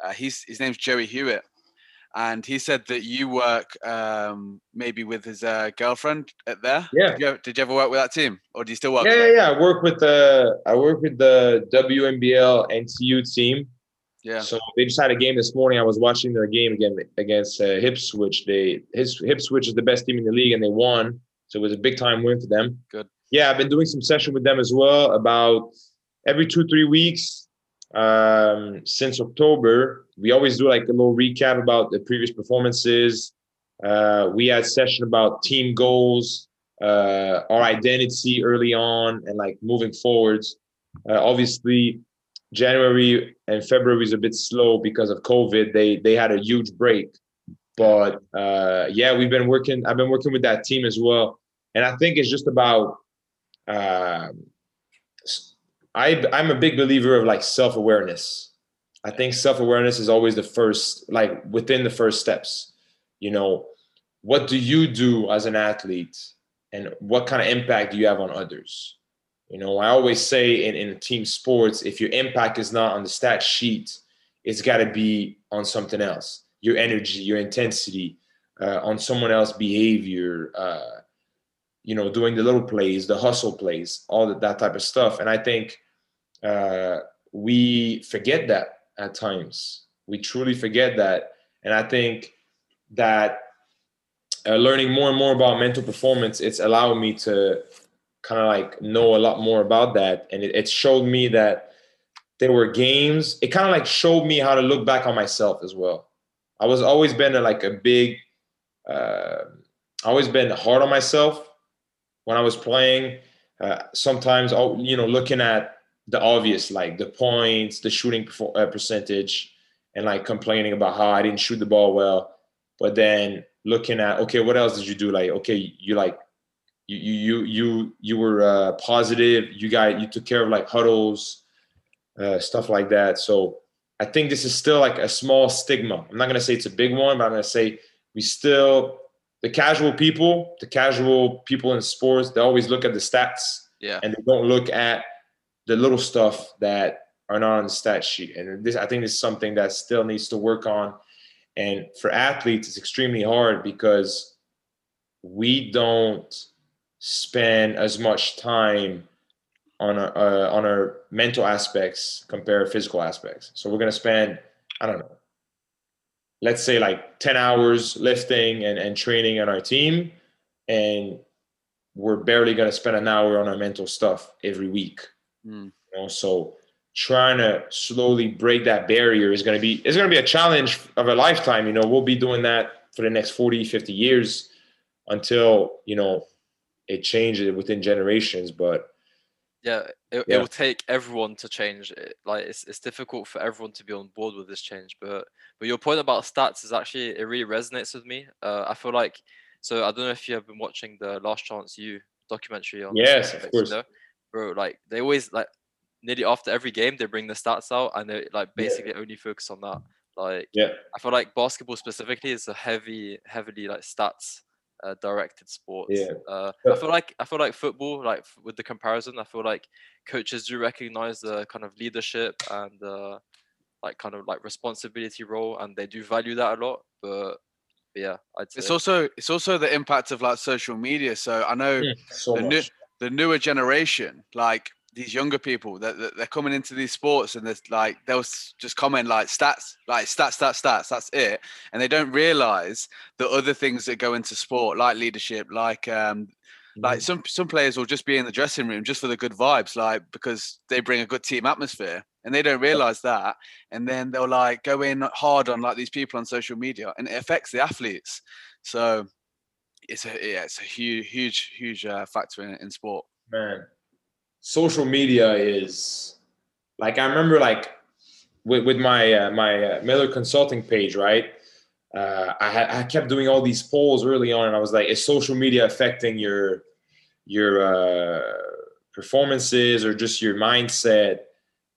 uh, he's his name's Joey Hewitt, and he said that you work um, maybe with his uh, girlfriend at there. Yeah. Did you, ever, did you, ever work with that team, or do you still work? Yeah, yeah, yeah. I work with the I work with the WNBL NTU team. Yeah. So they just had a game this morning. I was watching their game again against uh, Ipswich. They his Ipswich is the best team in the league, and they won. So it was a big time win for them. Good. Yeah, I've been doing some session with them as well. About every two three weeks um, since October. We always do like a little recap about the previous performances. Uh, we had session about team goals, uh, our identity early on, and like moving forwards. Uh, obviously, January and February is a bit slow because of COVID. They they had a huge break, but uh, yeah, we've been working. I've been working with that team as well, and I think it's just about. Uh, I I'm a big believer of like self awareness. I think self awareness is always the first, like within the first steps. You know, what do you do as an athlete, and what kind of impact do you have on others? You know, I always say in, in team sports, if your impact is not on the stat sheet, it's got to be on something else. Your energy, your intensity, uh, on someone else's behavior. Uh, you know, doing the little plays, the hustle plays, all that, that type of stuff. And I think uh, we forget that at times. We truly forget that. And I think that uh, learning more and more about mental performance, it's allowed me to kind of like know a lot more about that. And it, it showed me that there were games. It kind of like showed me how to look back on myself as well. I was always been a, like a big, uh, always been hard on myself when I was playing. Uh, sometimes, you know, looking at the obvious, like the points, the shooting uh, percentage, and like complaining about how I didn't shoot the ball well. But then looking at, okay, what else did you do? Like, okay, you like, you you you you were uh, positive. You got you took care of like huddles, uh, stuff like that. So I think this is still like a small stigma. I'm not gonna say it's a big one, but I'm gonna say we still the casual people, the casual people in sports, they always look at the stats. Yeah. And they don't look at the little stuff that are not on the stat sheet. And this I think this is something that still needs to work on. And for athletes, it's extremely hard because we don't spend as much time on our, uh, on our mental aspects compared to physical aspects. So we're gonna spend, I don't know, let's say like 10 hours lifting and, and training on our team and we're barely going to spend an hour on our mental stuff every week mm. you know so trying to slowly break that barrier is going to be it's going to be a challenge of a lifetime you know we'll be doing that for the next 40 50 years until you know it changes within generations but yeah it, yeah. it will take everyone to change it like it's, it's difficult for everyone to be on board with this change but but your point about stats is actually it really resonates with me uh, i feel like so i don't know if you have been watching the Last Chance U documentary on yes of course. You know? bro like they always like nearly after every game they bring the stats out and they like basically yeah. only focus on that like yeah i feel like basketball specifically is a heavy heavily like stats uh, directed sports. Yeah. Uh, I feel like I feel like football, like with the comparison, I feel like coaches do recognize the kind of leadership and uh, like kind of like responsibility role, and they do value that a lot. But, but yeah, I'd say it's also it's also the impact of like social media. So I know yeah, so the new the newer generation, like these younger people that, that, they're coming into these sports and there's like they'll just comment like stats like stats stats stats that's it. And they don't realize the other things that go into sport like leadership like um like mm-hmm. some some players will just be in the dressing room just for the good vibes like because they bring a good team atmosphere and they don't realize that. And then they'll like go in hard on like these people on social media and it affects the athletes. So it's a yeah it's a huge huge huge uh, factor in, in sport. Man social media is like I remember like with, with my uh, my uh, Miller Consulting page, right? Uh, I, I kept doing all these polls early on, and I was like, "Is social media affecting your your uh, performances or just your mindset.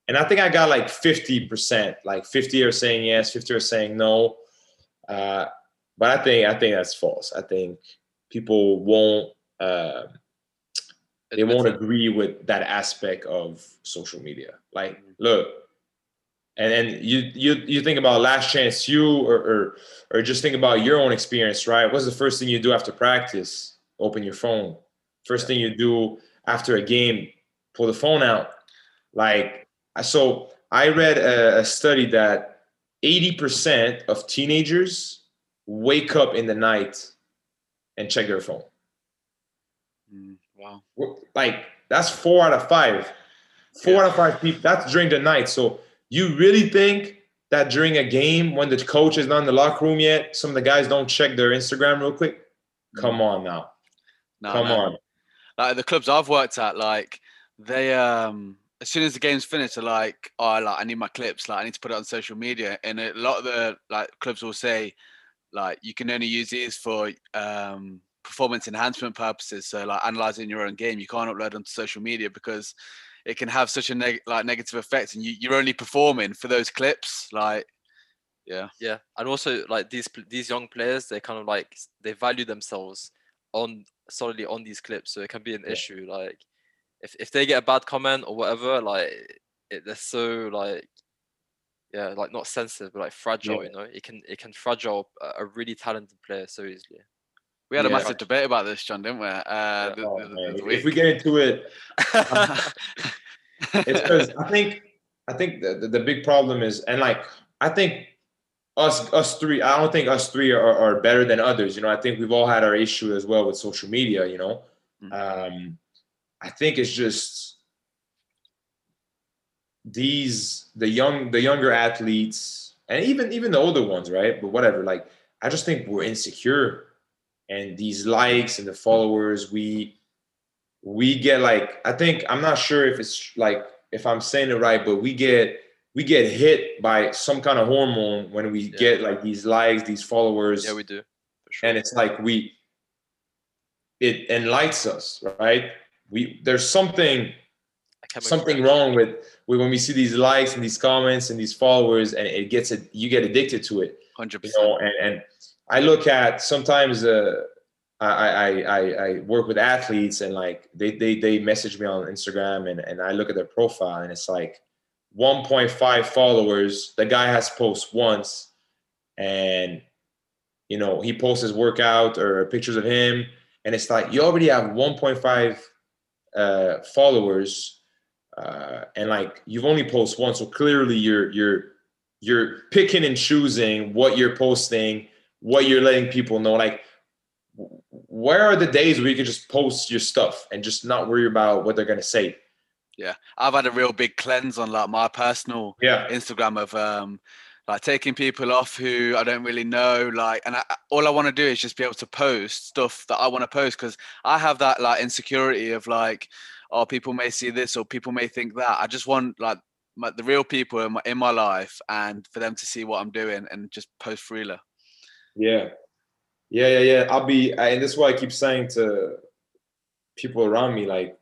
And I think I got like 50%, like 50 are saying yes, 50 are saying no. Uh, but I think I think that's false. I think people won't uh, they won't agree with that aspect of social media. Like, mm-hmm. look, and then you you you think about Last Chance U or, or or just think about your own experience, right? What's the first thing you do after practice? Open your phone. First thing you do after a game, pull the phone out. Like so, I read a, a study that 80% of teenagers wake up in the night and check their phone. Mm, wow. Like that's four out of five. Four yeah. out of five people. That's during the night. So you really think that during a game when the coach is not in the locker room yet, some of the guys don't check their Instagram real quick? Come mm. on now. No, Come on. Like the clubs I've worked at, like they um as soon as the game's finished, they're like, oh, like I need my clips, like I need to put it on social media. And a lot of the like clubs will say, like you can only use these for um performance enhancement purposes. So like analyzing your own game, you can't upload them to social media because it can have such a neg- like negative effect, and you, you're only performing for those clips. Like, yeah, yeah, and also like these these young players, they kind of like they value themselves on solely on these clips, so it can be an yeah. issue. Like, if if they get a bad comment or whatever, like it, they're so like yeah, like not sensitive, but like fragile. Yeah. You know, it can it can fragile a, a really talented player so easily. We had yeah. a massive debate about this, John, didn't we? Uh, the, oh, the, the if we get into it, it's because I think I think the, the big problem is, and like I think us us three, I don't think us three are, are better than others. You know, I think we've all had our issue as well with social media. You know, mm-hmm. um, I think it's just these the young the younger athletes and even even the older ones, right? But whatever, like I just think we're insecure and these likes and the followers we we get like i think i'm not sure if it's like if i'm saying it right but we get we get hit by some kind of hormone when we yeah. get like these likes these followers. Yeah we do sure. and it's like we it enlightens us right? We there's something something wrong with, with when we see these likes and these comments and these followers and it gets it you get addicted to it. 100% you know, and, and I look at sometimes uh, I, I, I work with athletes and like they, they, they message me on Instagram and, and I look at their profile and it's like 1.5 followers. The guy has post once and you know, he posts his workout or pictures of him. And it's like, you already have 1.5 uh, followers uh, and like you've only post once. So clearly you're, you're, you're picking and choosing what you're posting what you're letting people know. Like, where are the days where you can just post your stuff and just not worry about what they're gonna say? Yeah, I've had a real big cleanse on like my personal yeah. Instagram of um like taking people off who I don't really know. Like, and I, all I want to do is just be able to post stuff that I want to post because I have that like insecurity of like, oh, people may see this or people may think that. I just want like my, the real people in my in my life and for them to see what I'm doing and just post freely. Yeah. Yeah, yeah, yeah. I'll be, and that's why I keep saying to people around me, like,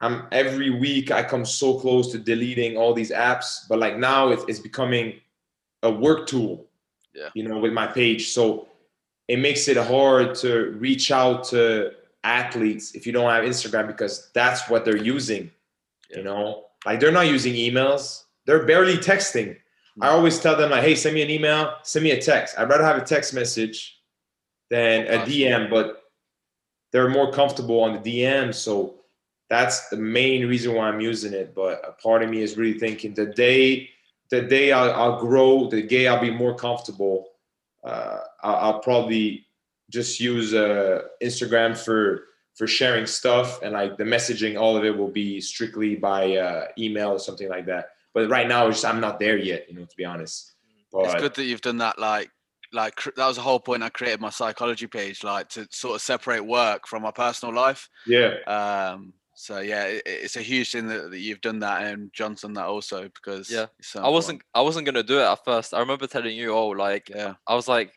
I'm every week I come so close to deleting all these apps, but like now it's, it's becoming a work tool, yeah. you know, with my page. So it makes it hard to reach out to athletes if you don't have Instagram because that's what they're using, yeah. you know, like they're not using emails, they're barely texting. I always tell them like, hey, send me an email, send me a text. I'd rather have a text message than a DM, but they're more comfortable on the DM. So that's the main reason why I'm using it. But a part of me is really thinking the day, the day I'll, I'll grow, the day I'll be more comfortable, uh, I'll, I'll, probably just use uh, Instagram for for sharing stuff and like the messaging. All of it will be strictly by uh, email or something like that. But right now, just, I'm not there yet. You know, to be honest. But, it's good that you've done that. Like, like that was the whole point. I created my psychology page, like to sort of separate work from my personal life. Yeah. Um. So yeah, it, it's a huge thing that, that you've done that, and John's Johnson that also because yeah, I wasn't I wasn't gonna do it at first. I remember telling you, oh, like yeah, I was like,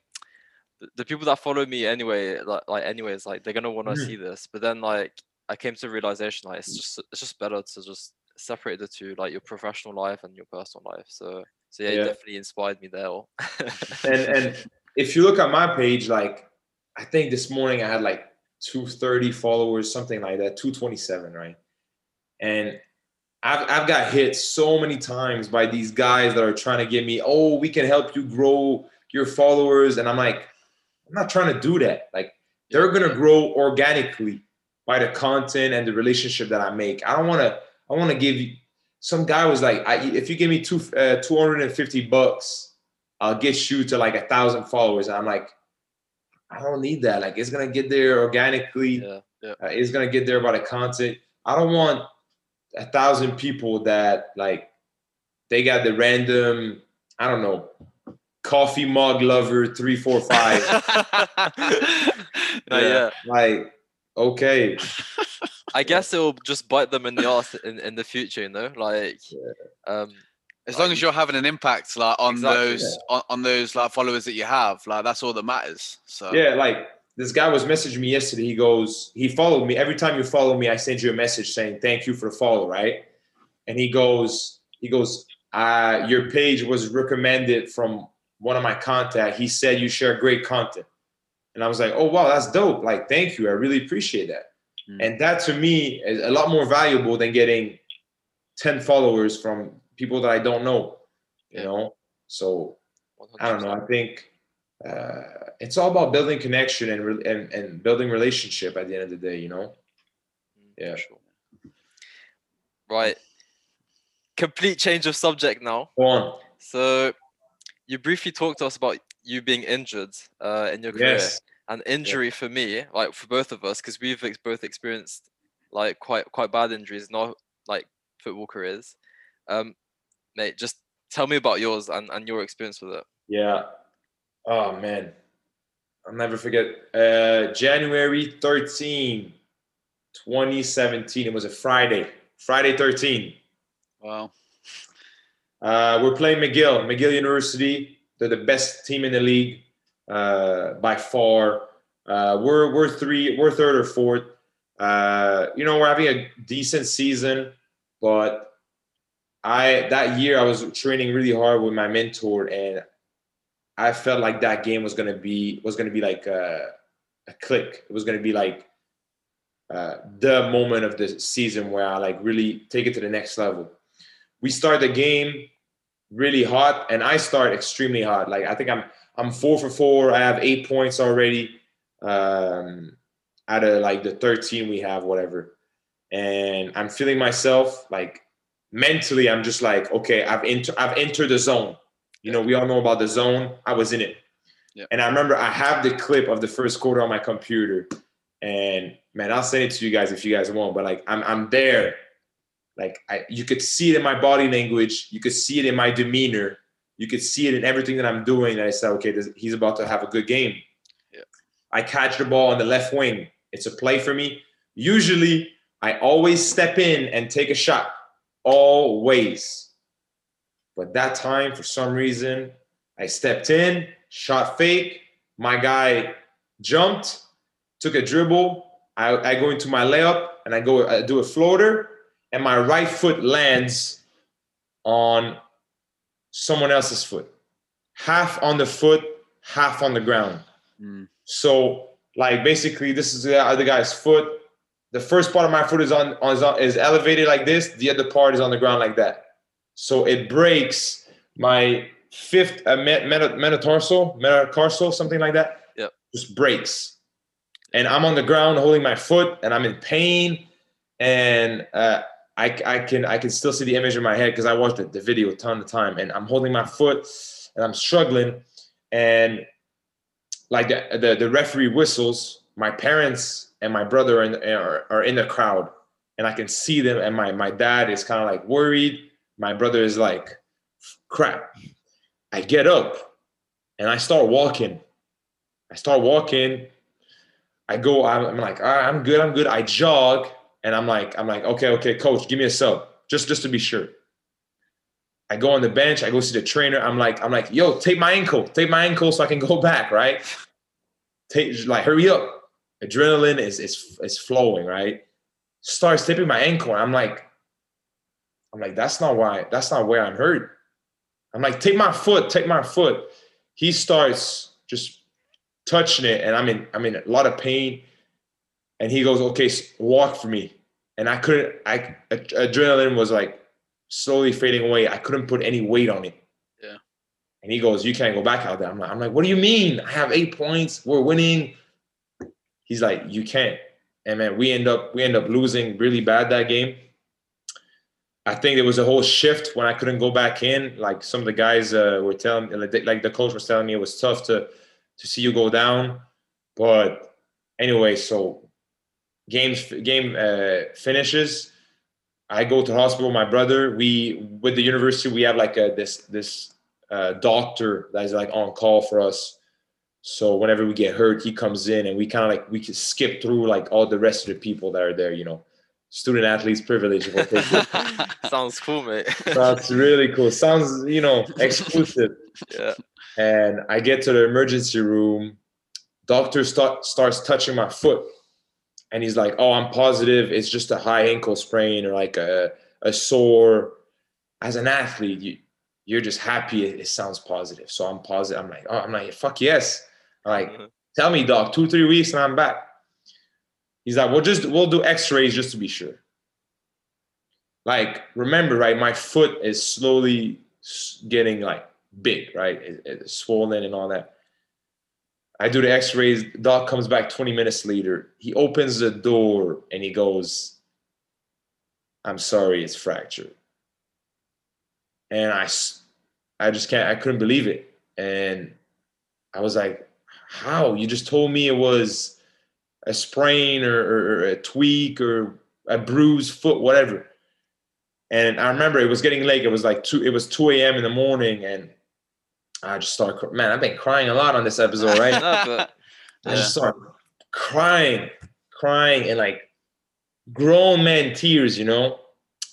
the people that follow me anyway, like, like anyways, like they're gonna want to mm. see this. But then like I came to a realization like it's just it's just better to just separate the two, like your professional life and your personal life. So so yeah, yeah. it definitely inspired me there. and and if you look at my page, like I think this morning I had like 230 followers, something like that, 227, right? And I've, I've got hit so many times by these guys that are trying to get me, oh, we can help you grow your followers. And I'm like, I'm not trying to do that. Like, they're going to grow organically by the content and the relationship that I make. I don't want to, I want to give you, some guy was like, I, if you give me two, uh, 250 bucks, I'll get you to like a thousand followers. And I'm like, I don't need that. Like, it's going to get there organically. Yeah, yeah. Uh, it's going to get there by the content. I don't want a thousand people that like they got the random I don't know coffee mug lover three four five. yeah, yeah, like okay. I guess it'll just bite them in the ass in, in the future, you know, like yeah. um as long as you're having an impact like on exactly, those yeah. on, on those like followers that you have, like that's all that matters. So yeah, like this guy was messaging me yesterday. He goes, he followed me. Every time you follow me, I send you a message saying thank you for the follow, right? And he goes, he goes, uh, your page was recommended from one of my contact. He said you share great content. And I was like, oh wow, that's dope. Like, thank you. I really appreciate that. Mm. And that to me is a lot more valuable than getting 10 followers from people that I don't know. You know? So 100%. I don't know. I think uh, it's all about building connection and, re- and and building relationship at the end of the day you know mm, yeah sure. right complete change of subject now go on so you briefly talked to us about you being injured uh, in your career yes. And injury yeah. for me like for both of us because we've ex- both experienced like quite quite bad injuries not like football careers um mate just tell me about yours and, and your experience with it yeah Oh man, I'll never forget. Uh, January 13, 2017. It was a Friday. Friday 13. Wow. Uh, we're playing McGill, McGill University. They're the best team in the league uh, by far. Uh, we're we're three, we're third or fourth. Uh, you know, we're having a decent season, but I that year I was training really hard with my mentor, and I felt like that game was gonna be was gonna be like a, a click. It was gonna be like uh, the moment of the season where I like really take it to the next level. We start the game really hot, and I start extremely hot. Like I think I'm I'm four for four. I have eight points already um, out of like the 13 we have, whatever. And I'm feeling myself like mentally. I'm just like, okay, I've entered I've entered the zone. You know, we all know about the zone. I was in it. Yeah. And I remember I have the clip of the first quarter on my computer. And man, I'll send it to you guys if you guys want. But like I'm I'm there. Like I you could see it in my body language, you could see it in my demeanor, you could see it in everything that I'm doing. And I said, okay, this, he's about to have a good game. Yeah. I catch the ball on the left wing. It's a play for me. Usually I always step in and take a shot. Always. But that time, for some reason, I stepped in, shot fake. My guy jumped, took a dribble. I, I go into my layup and I go I do a floater, and my right foot lands on someone else's foot. Half on the foot, half on the ground. Mm. So, like, basically, this is the other guy's foot. The first part of my foot is on, on is elevated like this. The other part is on the ground like that. So it breaks my fifth uh, metatarsal, metatarsal, something like that. Yep. Just breaks. And I'm on the ground holding my foot and I'm in pain. And uh, I, I can I can still see the image in my head because I watched the, the video a ton of time. And I'm holding my foot and I'm struggling. And like the, the, the referee whistles, my parents and my brother are in, are, are in the crowd. And I can see them. And my, my dad is kind of like worried my brother is like, crap. I get up and I start walking. I start walking. I go, I'm, I'm like, I'm good, I'm good. I jog and I'm like, I'm like, okay, okay, coach, give me a sub, just just to be sure. I go on the bench, I go see the trainer. I'm like, I'm like, yo, take my ankle, take my ankle so I can go back, right? take like hurry up. Adrenaline is is is flowing, right? Starts tipping my ankle. I'm like, I'm like, that's not why, that's not where I'm hurt. I'm like, take my foot, take my foot. He starts just touching it, and I'm in, I'm in a lot of pain. And he goes, okay, walk for me. And I couldn't, I adrenaline was like slowly fading away. I couldn't put any weight on it. Yeah. And he goes, you can't go back out there. I'm like, I'm like, what do you mean? I have eight points. We're winning. He's like, you can't. And man, we end up we end up losing really bad that game. I think there was a whole shift when I couldn't go back in. Like some of the guys uh, were telling, like the coach was telling me, it was tough to to see you go down. But anyway, so games game uh, finishes. I go to hospital. My brother, we with the university, we have like a, this this uh, doctor that is like on call for us. So whenever we get hurt, he comes in and we kind of like we can skip through like all the rest of the people that are there, you know. Student athletes privilege. Sounds cool, mate. That's really cool. Sounds, you know, exclusive. yeah. And I get to the emergency room. Doctor start, starts touching my foot. And he's like, oh, I'm positive it's just a high ankle sprain or like a, a sore. As an athlete, you, you're just happy it, it sounds positive. So I'm positive. I'm like, oh, I'm like, fuck yes. Like, mm-hmm. tell me, doc, two, three weeks and I'm back. He's like, we'll just we'll do X-rays just to be sure. Like, remember, right? My foot is slowly getting like big, right? It, it's swollen and all that. I do the X-rays. Doc comes back 20 minutes later. He opens the door and he goes, "I'm sorry, it's fractured." And I, I just can't. I couldn't believe it. And I was like, how? You just told me it was a sprain or, or, or a tweak or a bruised foot, whatever. And I remember it was getting late. It was like two. It was two a.m. in the morning, and I just started. Man, I've been crying a lot on this episode, right? but, yeah. I just started crying, crying, and like grown man tears. You know,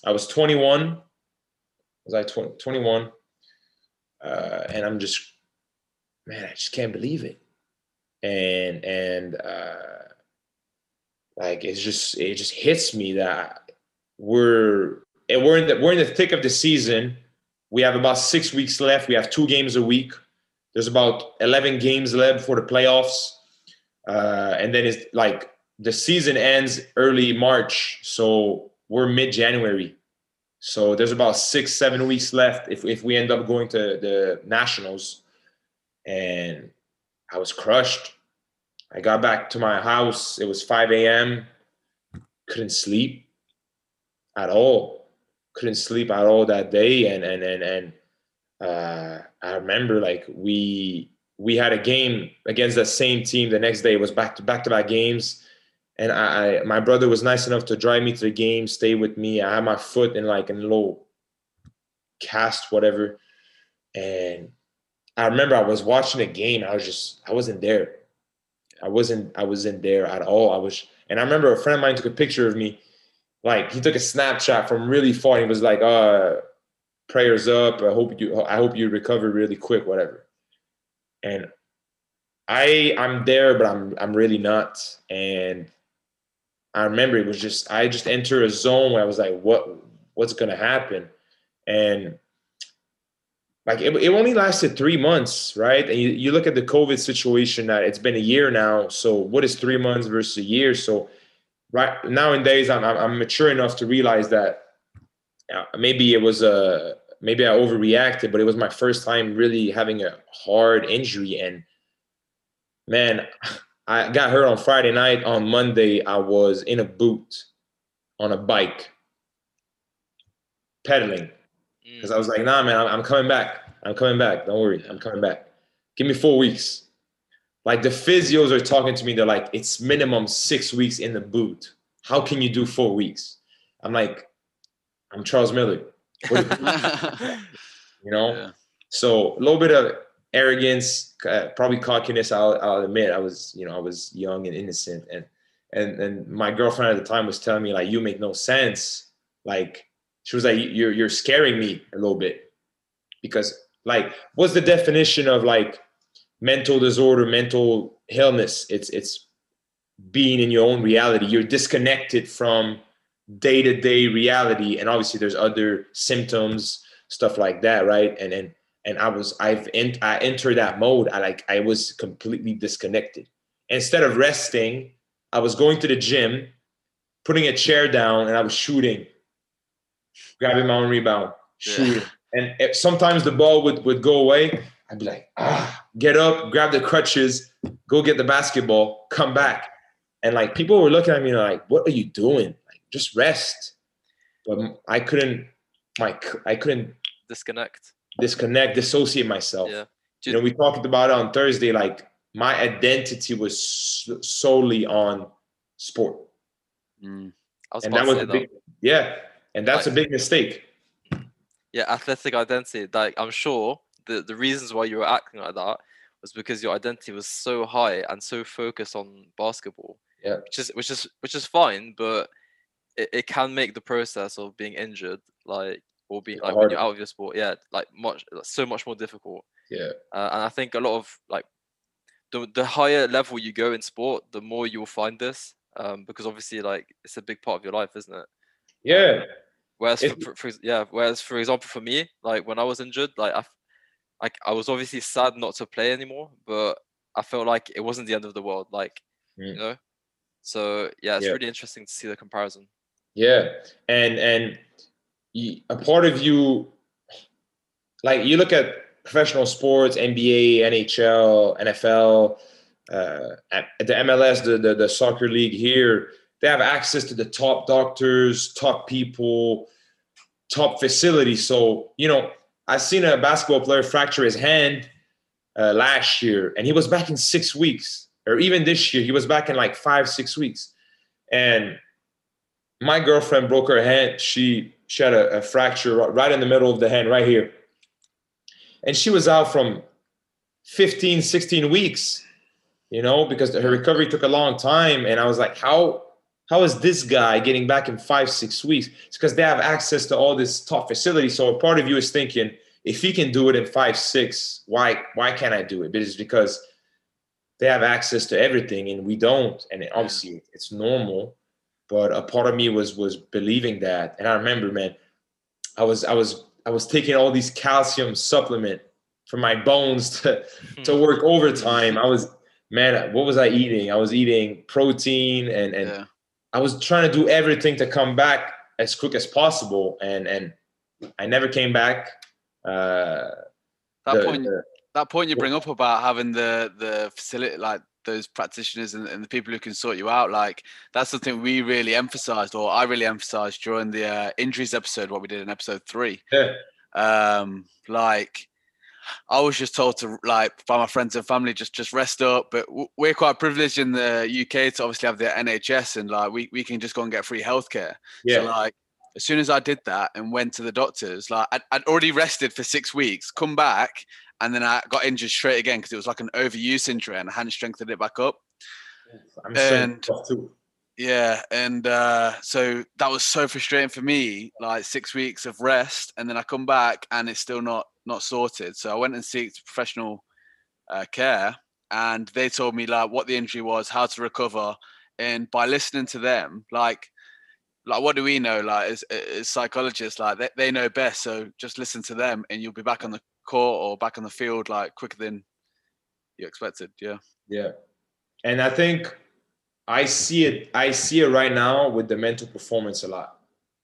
I was 21. Was I 20, 21? Uh, and I'm just, man, I just can't believe it. And and uh, like it's just it just hits me that we're and we're in the we're in the thick of the season. We have about six weeks left. We have two games a week. There's about 11 games left for the playoffs. Uh, and then it's like the season ends early March. So we're mid January. So there's about six, seven weeks left if, if we end up going to the Nationals. And I was crushed. I got back to my house. It was 5 a.m. Couldn't sleep at all. Couldn't sleep at all that day. And and and and uh, I remember like we we had a game against that same team the next day. It was back to back to back games. And I, I my brother was nice enough to drive me to the game, stay with me. I had my foot in like a little cast, whatever. And I remember I was watching a game. I was just I wasn't there. I wasn't I wasn't there at all. I was and I remember a friend of mine took a picture of me. Like he took a snapshot from really far. He was like, uh, prayers up. I hope you I hope you recover really quick, whatever. And I I'm there, but I'm I'm really not. And I remember it was just I just entered a zone where I was like, what what's gonna happen? And like it, it only lasted three months, right? And you, you look at the COVID situation that it's been a year now. So what is three months versus a year? So right nowadays I'm, I'm mature enough to realize that uh, maybe it was a, maybe I overreacted, but it was my first time really having a hard injury. And man, I got hurt on Friday night. On Monday, I was in a boot on a bike pedaling because I was like, nah, man, I'm, I'm coming back. I'm coming back. Don't worry, I'm coming back. Give me four weeks. Like the physios are talking to me, they're like, it's minimum six weeks in the boot. How can you do four weeks? I'm like, I'm Charles Miller. you know? Yeah. So a little bit of arrogance, uh, probably cockiness. I'll, I'll admit, I was, you know, I was young and innocent, and and and my girlfriend at the time was telling me like, you make no sense. Like she was like, you're you're scaring me a little bit because like what's the definition of like mental disorder, mental illness. It's it's being in your own reality. You're disconnected from day to day reality, and obviously there's other symptoms, stuff like that, right? And and and I was I've in, I entered that mode. I like I was completely disconnected. Instead of resting, I was going to the gym, putting a chair down, and I was shooting, grabbing my own rebound, shooting. Yeah. And sometimes the ball would would go away. I'd be like, ah, get up, grab the crutches, go get the basketball, come back. And like people were looking at me like, what are you doing? Like, just rest. But I couldn't, my, I couldn't disconnect, disconnect, dissociate myself. Yeah. You know, we talked about it on Thursday. Like my identity was solely on sport. Mm. and that was a big, yeah, and that's like, a big mistake. Yeah, athletic identity. Like I'm sure the the reasons why you were acting like that was because your identity was so high and so focused on basketball. Yeah. Which is which is which is fine, but it, it can make the process of being injured like or being like when you're out of your sport, yeah, like much so much more difficult. Yeah. Uh, and I think a lot of like the the higher level you go in sport, the more you'll find this. Um, because obviously like it's a big part of your life, isn't it? Yeah. Um, whereas for, for, for, yeah, whereas for example for me, like when I was injured, like I like I was obviously sad not to play anymore, but I felt like it wasn't the end of the world. Like mm. you know, so yeah, it's yeah. really interesting to see the comparison. Yeah, and and a part of you, like you look at professional sports, NBA, NHL, NFL, uh, at the MLS, the, the the soccer league here, they have access to the top doctors, top people, top facilities. So you know I seen a basketball player fracture his hand uh, last year, and he was back in six weeks. Or even this year, he was back in like five, six weeks. And my girlfriend broke her hand. She she had a, a fracture right in the middle of the hand, right here. And she was out from 15, 16 weeks, you know, because her recovery took a long time. And I was like, how how is this guy getting back in five, six weeks? It's because they have access to all this top facility. So a part of you is thinking, if he can do it in five, six, why why can't I do it? But it's because they have access to everything and we don't. And obviously it's normal. But a part of me was was believing that. And I remember, man, I was I was I was taking all these calcium supplement for my bones to hmm. to work overtime. I was man, what was I eating? I was eating protein and and yeah. I was trying to do everything to come back as quick as possible, and and I never came back. Uh, that the, point, the, that point you bring up about having the the facility, like those practitioners and, and, the people who can sort you out, like that's something we really emphasized, or I really emphasized during the uh, injuries episode, what we did in episode three. Yeah. Um, like I was just told to like by my friends and family just just rest up. But we're quite privileged in the UK to obviously have the NHS and like we, we can just go and get free healthcare. Yeah. So like as soon as I did that and went to the doctors, like I'd, I'd already rested for six weeks, come back, and then I got injured straight again because it was like an overuse injury and I hadn't strengthened it back up. I'm and. Yeah, and uh, so that was so frustrating for me. Like six weeks of rest, and then I come back and it's still not not sorted. So I went and sought professional uh, care, and they told me like what the injury was, how to recover, and by listening to them, like like what do we know? Like as, as psychologists like they, they know best. So just listen to them and you'll be back on the court or back on the field like quicker than you expected. Yeah. Yeah. And i think i see it i see it right now with the mental performance a lot.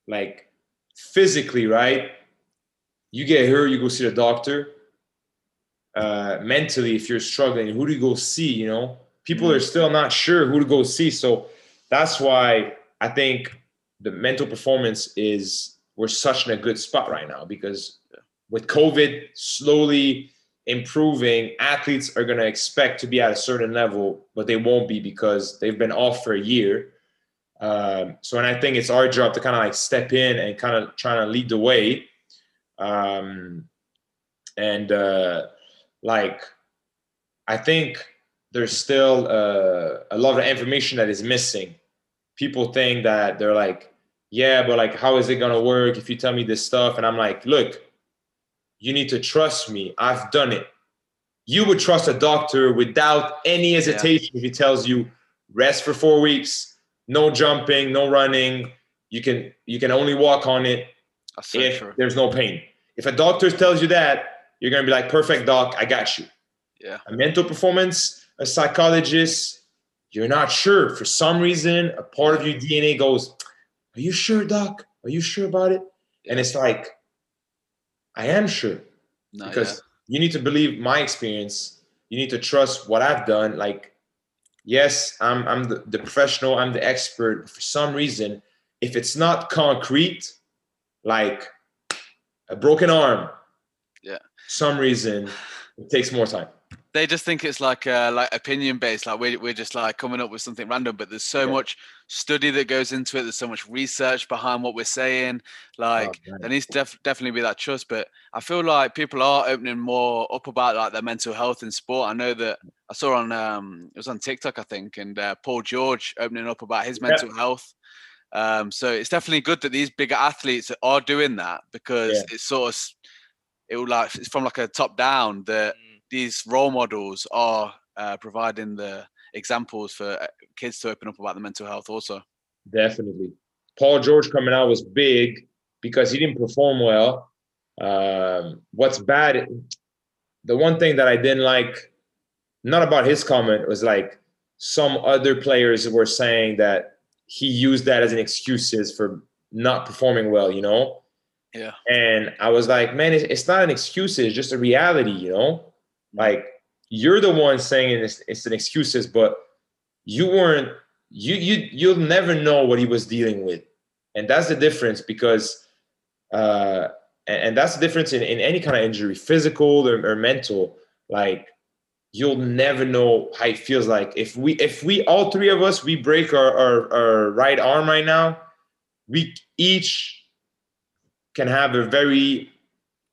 Like physically right you get hurt, you go see the doctor. Uh, mentally, if you're struggling, who do you go see? You know, people are mm. still not sure who to go see. So that's why I think the mental performance is we're such in a good spot right now because with COVID slowly improving, athletes are going to expect to be at a certain level, but they won't be because they've been off for a year. Um, so, and I think it's our job to kind of like step in and kind of trying to lead the way um, and uh, like I think there's still uh, a lot of information that is missing. People think that they're like, yeah, but like, how is it gonna work if you tell me this stuff? And I'm like, look, you need to trust me. I've done it. you would trust a doctor without any hesitation yeah. if he tells you rest for four weeks, no jumping, no running. You can you can only walk on it so if true. there's no pain. If a doctor tells you that, you're gonna be like, perfect doc, I got you. Yeah. A mental performance, a psychologist, you're not sure. For some reason, a part of your DNA goes, Are you sure, doc? Are you sure about it? Yeah. And it's like, I am sure. Not because yet. you need to believe my experience. You need to trust what I've done. Like, yes, I'm I'm the, the professional, I'm the expert. But for some reason, if it's not concrete, like a broken arm, yeah, some reason it takes more time. They just think it's like uh, like opinion based like we're, we're just like coming up with something random but there's so yeah. much study that goes into it there's so much research behind what we're saying like oh, there needs to def- definitely be that trust but i feel like people are opening more up about like their mental health in sport. I know that i saw on um it was on tiktok i think and uh, paul george opening up about his mental yeah. health um so it's definitely good that these bigger athletes are doing that because yeah. it's sort of it will like it's from like a top down that mm these role models are uh, providing the examples for uh, kids to open up about the mental health also. Definitely. Paul George coming out was big because he didn't perform well. Um, what's bad, the one thing that I didn't like, not about his comment, was like some other players were saying that he used that as an excuses for not performing well, you know? Yeah. And I was like, man, it's, it's not an excuse, it's just a reality, you know? Like you're the one saying it's, it's an excuses, but you weren't. You you you'll never know what he was dealing with, and that's the difference because, uh, and, and that's the difference in, in any kind of injury, physical or, or mental. Like you'll never know how it feels like if we if we all three of us we break our, our, our right arm right now we each can have a very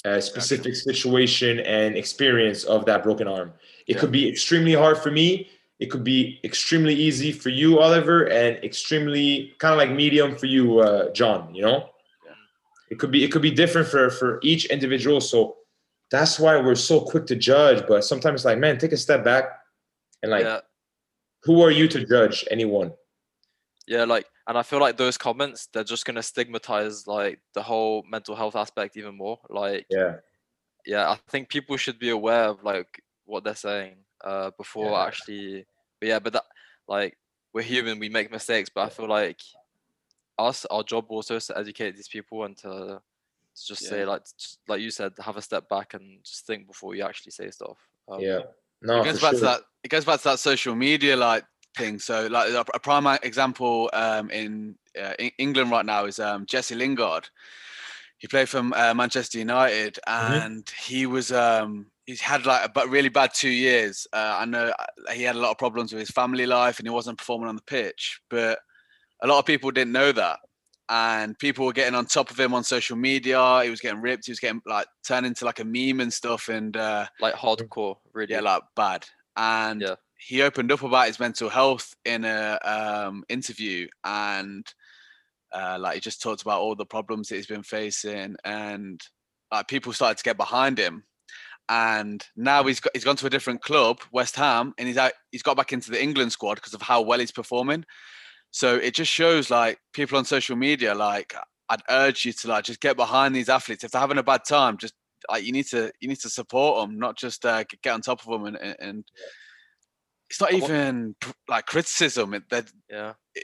a specific situation and experience of that broken arm. It yeah. could be extremely hard for me. It could be extremely easy for you, Oliver, and extremely kind of like medium for you, uh, John. You know, yeah. it could be it could be different for for each individual. So that's why we're so quick to judge. But sometimes, like, man, take a step back and like, yeah. who are you to judge anyone? Yeah, like and I feel like those comments they're just gonna stigmatize like the whole mental health aspect even more. Like yeah, yeah, I think people should be aware of like what they're saying uh, before yeah. actually. But yeah, but that like we're human, we make mistakes, but I feel like us, our job also is to educate these people and to, to just yeah. say like just, like you said, have a step back and just think before you actually say stuff. Um, yeah. No, it goes back sure. to that. It goes back to that social media like thing. So, like a prime example um, in uh, England right now is um, Jesse Lingard. He played from uh, Manchester United, mm-hmm. and mm-hmm. he was um, he's had like a but really bad two years. Uh, I know uh, he had a lot of problems with his family life, and he wasn't performing on the pitch. But a lot of people didn't know that, and people were getting on top of him on social media. He was getting ripped. He was getting like turned into like a meme and stuff, and uh, like hardcore, really. Yeah, like bad. And yeah he opened up about his mental health in a um, interview and uh, like he just talked about all the problems that he's been facing and like people started to get behind him and now he's got he's gone to a different club west ham and he's out he's got back into the england squad because of how well he's performing so it just shows like people on social media like i'd urge you to like just get behind these athletes if they're having a bad time just like you need to you need to support them not just uh, get on top of them and, and it's not even like criticism. It, that yeah, it,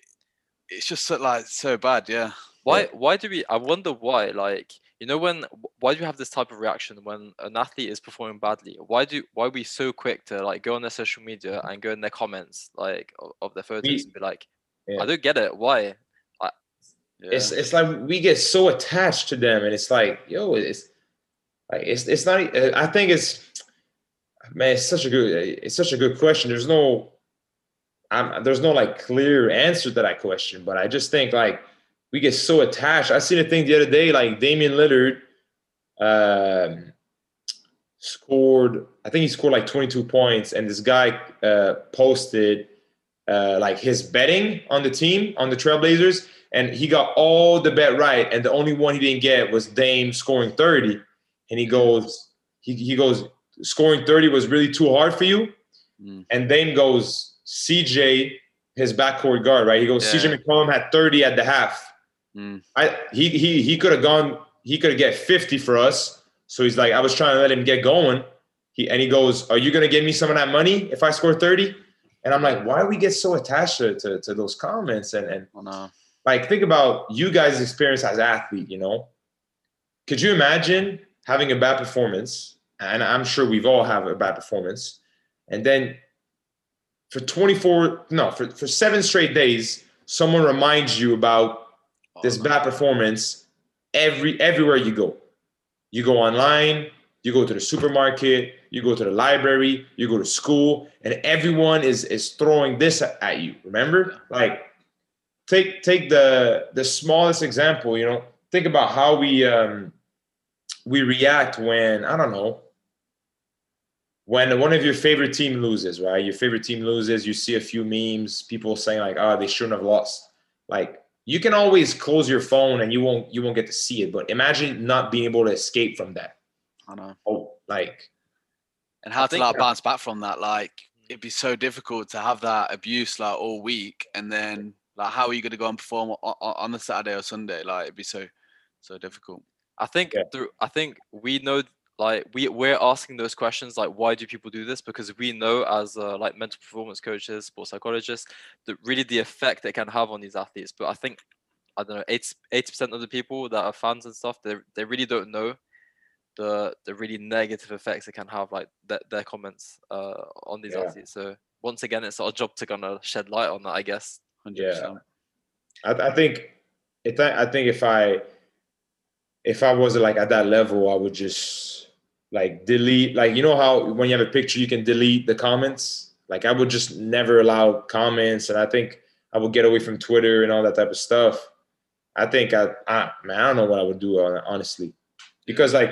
it's just so, like so bad. Yeah. Why? Why do we? I wonder why. Like you know when why do we have this type of reaction when an athlete is performing badly? Why do why are we so quick to like go on their social media and go in their comments like of, of their photos we, and be like, yeah. I don't get it. Why? I, yeah. It's it's like we get so attached to them, and it's like, yo, it's like it's it's not. I think it's man, it's such a good it's such a good question. There's no I'm, there's no like clear answer to that question, but I just think like we get so attached. I seen a thing the other day, like Damian Lillard um, scored, I think he scored like 22 points, and this guy uh, posted uh, like his betting on the team on the Trailblazers, and he got all the bet right, and the only one he didn't get was Dame scoring 30, and he goes, he, he goes, scoring 30 was really too hard for you. Mm. And then goes CJ, his backcourt guard, right? He goes, yeah. CJ McCollum had 30 at the half. Mm. I he he he could have gone, he could have get 50 for us. So he's like, I was trying to let him get going. He and he goes, Are you gonna give me some of that money if I score 30? And I'm like, why do we get so attached to, to, to those comments? And and oh, no. like think about you guys' experience as athlete, you know. Could you imagine having a bad performance? And I'm sure we've all have a bad performance. And then for 24, no, for, for seven straight days, someone reminds you about oh, this bad performance every everywhere you go. You go online, you go to the supermarket, you go to the library, you go to school, and everyone is is throwing this at you. Remember, like take take the the smallest example. You know, think about how we um, we react when I don't know when one of your favorite team loses, right? Your favorite team loses, you see a few memes, people saying like, "Oh, they shouldn't have lost." Like you can always close your phone and you won't you won't get to see it, but imagine not being able to escape from that. I know. Oh, like, and how I to like bounce back from that? Like, it'd be so difficult to have that abuse like all week, and then like, how are you going to go and perform on, on the Saturday or Sunday? Like, it'd be so so difficult. I think yeah. through. I think we know like we we're asking those questions like why do people do this because we know as uh, like mental performance coaches sports psychologists that really the effect it can have on these athletes but i think i don't know 80 percent of the people that are fans and stuff they, they really don't know the the really negative effects it can have like th- their comments uh on these yeah. athletes so once again it's our job to kind of shed light on that i guess. 100%. yeah I, I think it, i think if i if i was like at that level i would just like delete like you know how when you have a picture you can delete the comments? Like i would just never allow comments and i think i would get away from twitter and all that type of stuff. I think i, I man i don't know what i would do honestly. Because like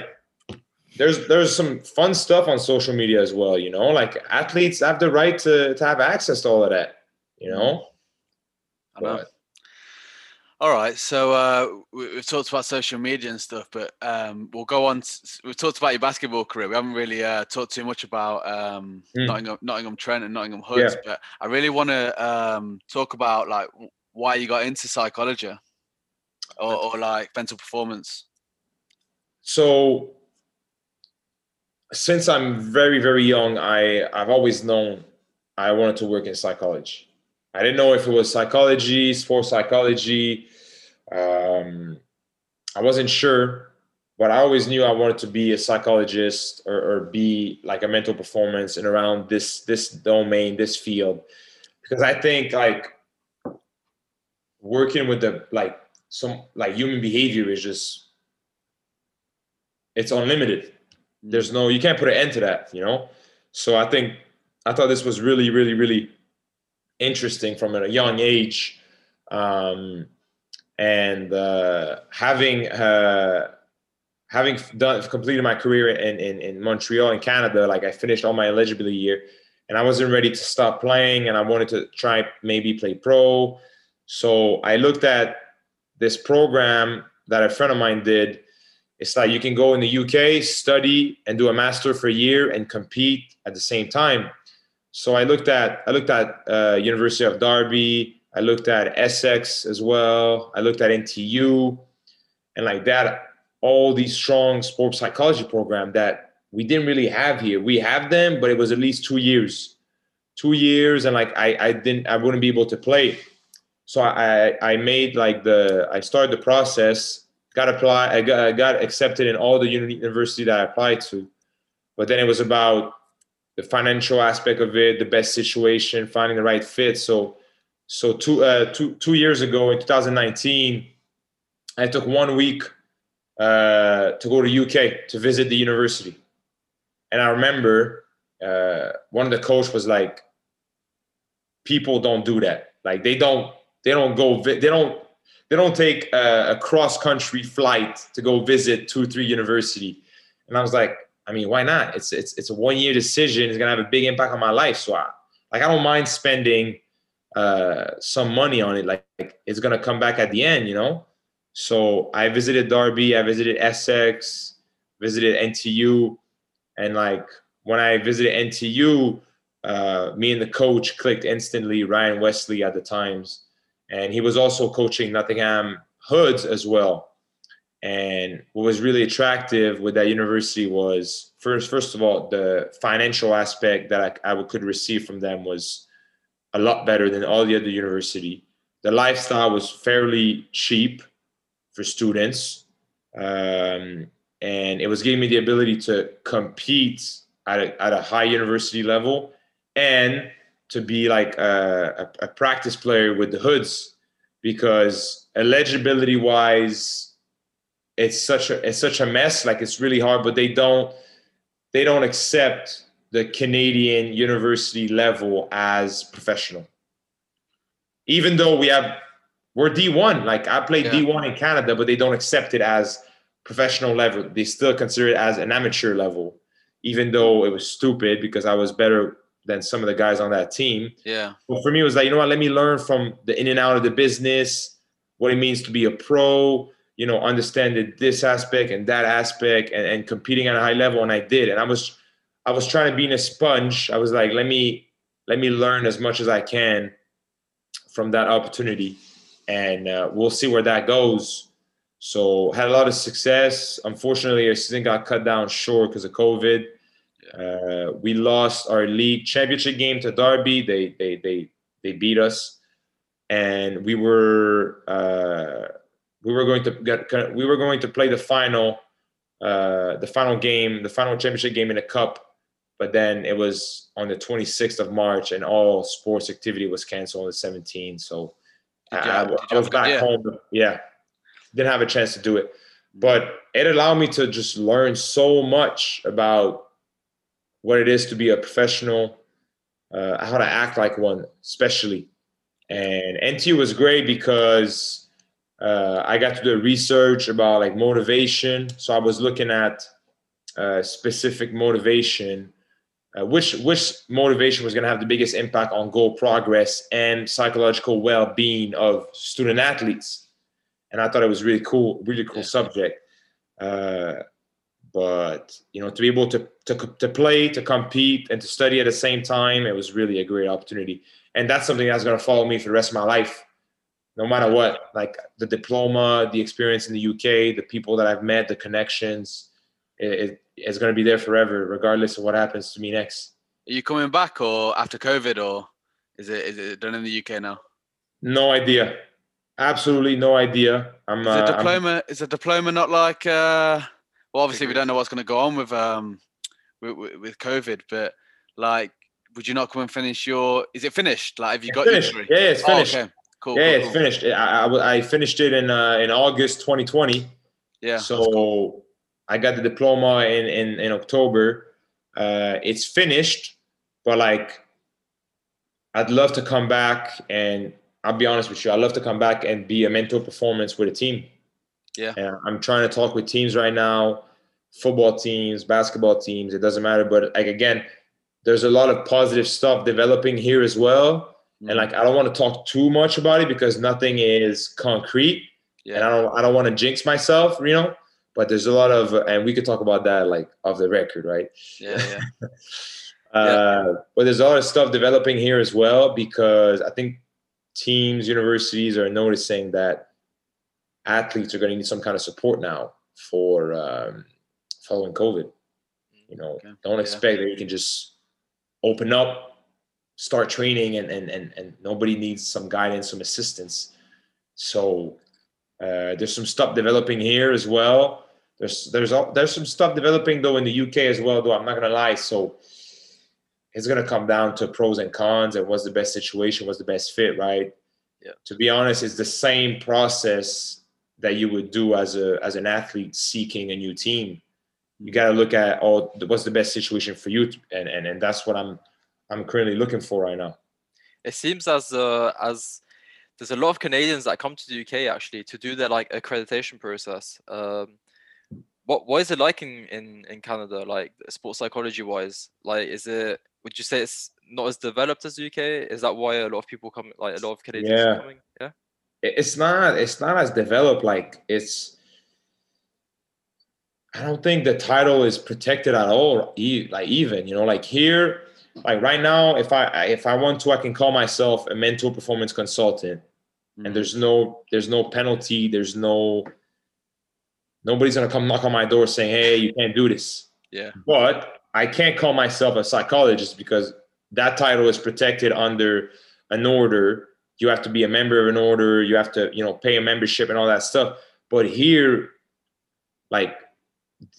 there's there's some fun stuff on social media as well you know like athletes have the right to, to have access to all of that you know I know. But, all right, so uh, we, have talked about social media and stuff, but um, we'll go on. we've talked about your basketball career. We haven't really uh, talked too much about um, mm. Nottingham, Nottingham Trent and Nottingham Hoods, yeah. but I really want to um, talk about like why you got into psychology or, or like mental performance. So, since I'm very very young, I I've always known I wanted to work in psychology. I didn't know if it was psychology, sports psychology. Um, I wasn't sure, but I always knew I wanted to be a psychologist or, or be like a mental performance and around this this domain, this field, because I think like working with the like some like human behavior is just it's unlimited. There's no you can't put an end to that, you know. So I think I thought this was really, really, really interesting from a young age. Um, and uh, having uh, having done completed my career in, in, in Montreal in Canada, like I finished all my eligibility year, and I wasn't ready to stop playing, and I wanted to try maybe play pro. So I looked at this program that a friend of mine did. It's like you can go in the UK, study, and do a master for a year and compete at the same time. So I looked at I looked at uh, University of Derby. I looked at Essex as well. I looked at NTU, and like that, all these strong sports psychology program that we didn't really have here. We have them, but it was at least two years, two years, and like I I didn't I wouldn't be able to play. So I I made like the I started the process. Got apply I got, I got accepted in all the university that I applied to, but then it was about the financial aspect of it, the best situation, finding the right fit. So, so two uh, two two years ago in 2019, I took one week uh, to go to UK to visit the university, and I remember uh, one of the coach was like, "People don't do that. Like they don't they don't go they don't." They don't take a, a cross country flight to go visit two, three university. And I was like, I mean, why not? It's it's it's a one year decision. It's gonna have a big impact on my life. So I like I don't mind spending uh some money on it. Like, like it's gonna come back at the end, you know. So I visited Derby, I visited Essex, visited NTU, and like when I visited NTU, uh, me and the coach clicked instantly. Ryan Wesley at the times, and he was also coaching Nottingham Hoods as well. And what was really attractive with that university was first, first of all, the financial aspect that I, I could receive from them was a lot better than all the other university. The lifestyle was fairly cheap for students, um, and it was giving me the ability to compete at a, at a high university level and to be like a, a, a practice player with the hoods because eligibility wise it's such a it's such a mess. Like it's really hard, but they don't they don't accept the Canadian university level as professional. Even though we have we're D1, like I played yeah. D1 in Canada, but they don't accept it as professional level. They still consider it as an amateur level, even though it was stupid because I was better than some of the guys on that team. Yeah. But for me, it was like, you know what, let me learn from the in and out of the business, what it means to be a pro, you know, understanding this aspect and that aspect and, and competing at a high level. And I did. And I was I was trying to be in a sponge. I was like, let me let me learn as much as I can from that opportunity. And uh, we'll see where that goes. So had a lot of success. Unfortunately, our season got cut down short because of COVID. Uh, we lost our league championship game to Derby. They they they they beat us, and we were uh, we were going to get we were going to play the final uh, the final game the final championship game in the cup. But then it was on the 26th of march and all sports activity was canceled on the 17th so I, I, was back home. Yeah. Didn't have a chance to do it. But it allowed me to just learn so much about what it is to be a professional uh, how to act like one especially and NTU was great because uh, I got to do research about like motivation. So I was looking at uh, specific motivation, uh, which which motivation was going to have the biggest impact on goal progress and psychological well-being of student athletes. And I thought it was really cool, really cool subject. Uh, but you know, to be able to, to to play, to compete, and to study at the same time, it was really a great opportunity. And that's something that's going to follow me for the rest of my life no matter what. Like the diploma the experience in the uk the people that i've met the connections it, it's going to be there forever regardless of what happens to me next. Are you coming back or after covid or is it is it done in the uk now? No idea. Absolutely no idea. I'm is a diploma uh, is a diploma not like uh well obviously we don't know what's going to go on with um with, with covid but like would you not come and finish your is it finished like have you got finished. yeah it's finished oh, okay. Cool. Yeah, cool, it's finished. I, I, I, finished it in uh, in August 2020. Yeah. So cool. I got the diploma in in, in October. Uh, it's finished, but like I'd love to come back and I'll be honest with you, I'd love to come back and be a mentor performance with a team. Yeah. And I'm trying to talk with teams right now, football teams, basketball teams, it doesn't matter. But like again, there's a lot of positive stuff developing here as well and mm. like I don't want to talk too much about it because nothing is concrete, yeah. and I don't I don't want to jinx myself, you know. But there's a lot of, and we could talk about that like off the record, right? Yeah, yeah. uh, yeah. But there's a lot of stuff developing here as well because I think teams, universities are noticing that athletes are going to need some kind of support now for um, following COVID. You know, okay. don't expect that you can just open up start training and and and, and nobody needs some guidance some assistance. So uh, there's some stuff developing here as well. There's there's there's some stuff developing though in the uk as well though i'm not gonna lie. So it's gonna come down to pros and cons and what's the best situation what's the best fit right? Yeah. To be honest it's the same process that you would do as a as an athlete seeking a new team you got to look at all what's the best situation for you and and, and that's what i'm I'm currently looking for right now. It seems as uh, as there's a lot of Canadians that come to the UK actually to do their like accreditation process. Um, what what is it like in, in in Canada, like sports psychology wise? Like, is it would you say it's not as developed as the UK? Is that why a lot of people come, like a lot of Canadians yeah. coming? Yeah, it's not it's not as developed. Like it's I don't think the title is protected at all. Like even, you know, like here, like right now, if I if I want to, I can call myself a mental performance consultant, mm-hmm. and there's no there's no penalty. There's no nobody's gonna come knock on my door saying, "Hey, you can't do this." Yeah. But I can't call myself a psychologist because that title is protected under an order. You have to be a member of an order. You have to, you know, pay a membership and all that stuff. But here, like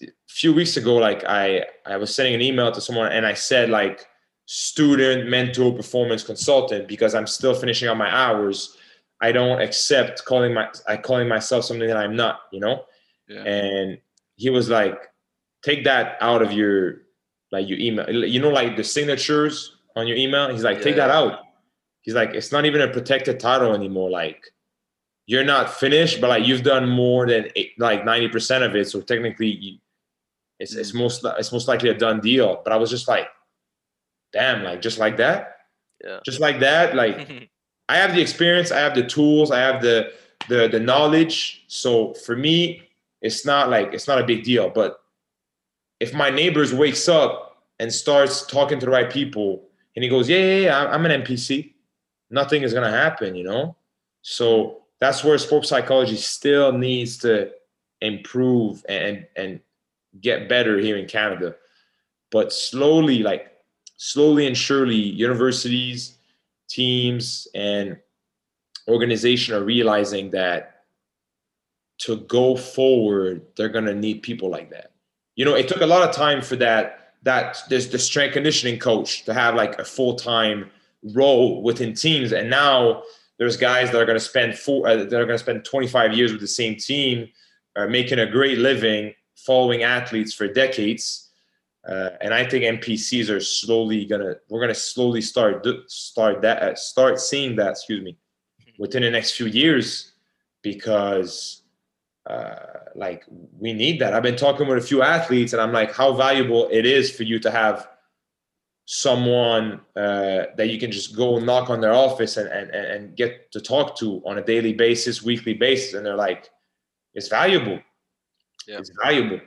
a few weeks ago, like I I was sending an email to someone and I said like student mental performance consultant because I'm still finishing out my hours. I don't accept calling my I calling myself something that I'm not, you know. Yeah. And he was like, take that out of your like your email. You know, like the signatures on your email. He's like, yeah. take that out. He's like, it's not even a protected title anymore. Like you're not finished, but like you've done more than eight, like 90% of it. So technically you, it's, mm. it's most, it's most likely a done deal. But I was just like, damn, like just like that. Yeah. Just like that. Like I have the experience, I have the tools, I have the, the, the knowledge. So for me, it's not like, it's not a big deal, but if my neighbors wakes up and starts talking to the right people and he goes, yeah, yeah, yeah I'm an MPC, nothing is going to happen, you know? So that's where sports psychology still needs to improve and and get better here in Canada. But slowly, like slowly and surely, universities, teams, and organization are realizing that to go forward, they're gonna need people like that. You know, it took a lot of time for that that there's the strength conditioning coach to have like a full-time role within teams. And now there's guys that are going to spend four, uh, that are going to spend 25 years with the same team, uh, making a great living, following athletes for decades. Uh, and I think MPCs are slowly gonna. We're gonna slowly start start that uh, start seeing that. Excuse me, within the next few years, because uh, like we need that. I've been talking with a few athletes, and I'm like, how valuable it is for you to have someone uh, that you can just go knock on their office and, and, and get to talk to on a daily basis, weekly basis. And they're like, it's valuable. Yeah. It's valuable,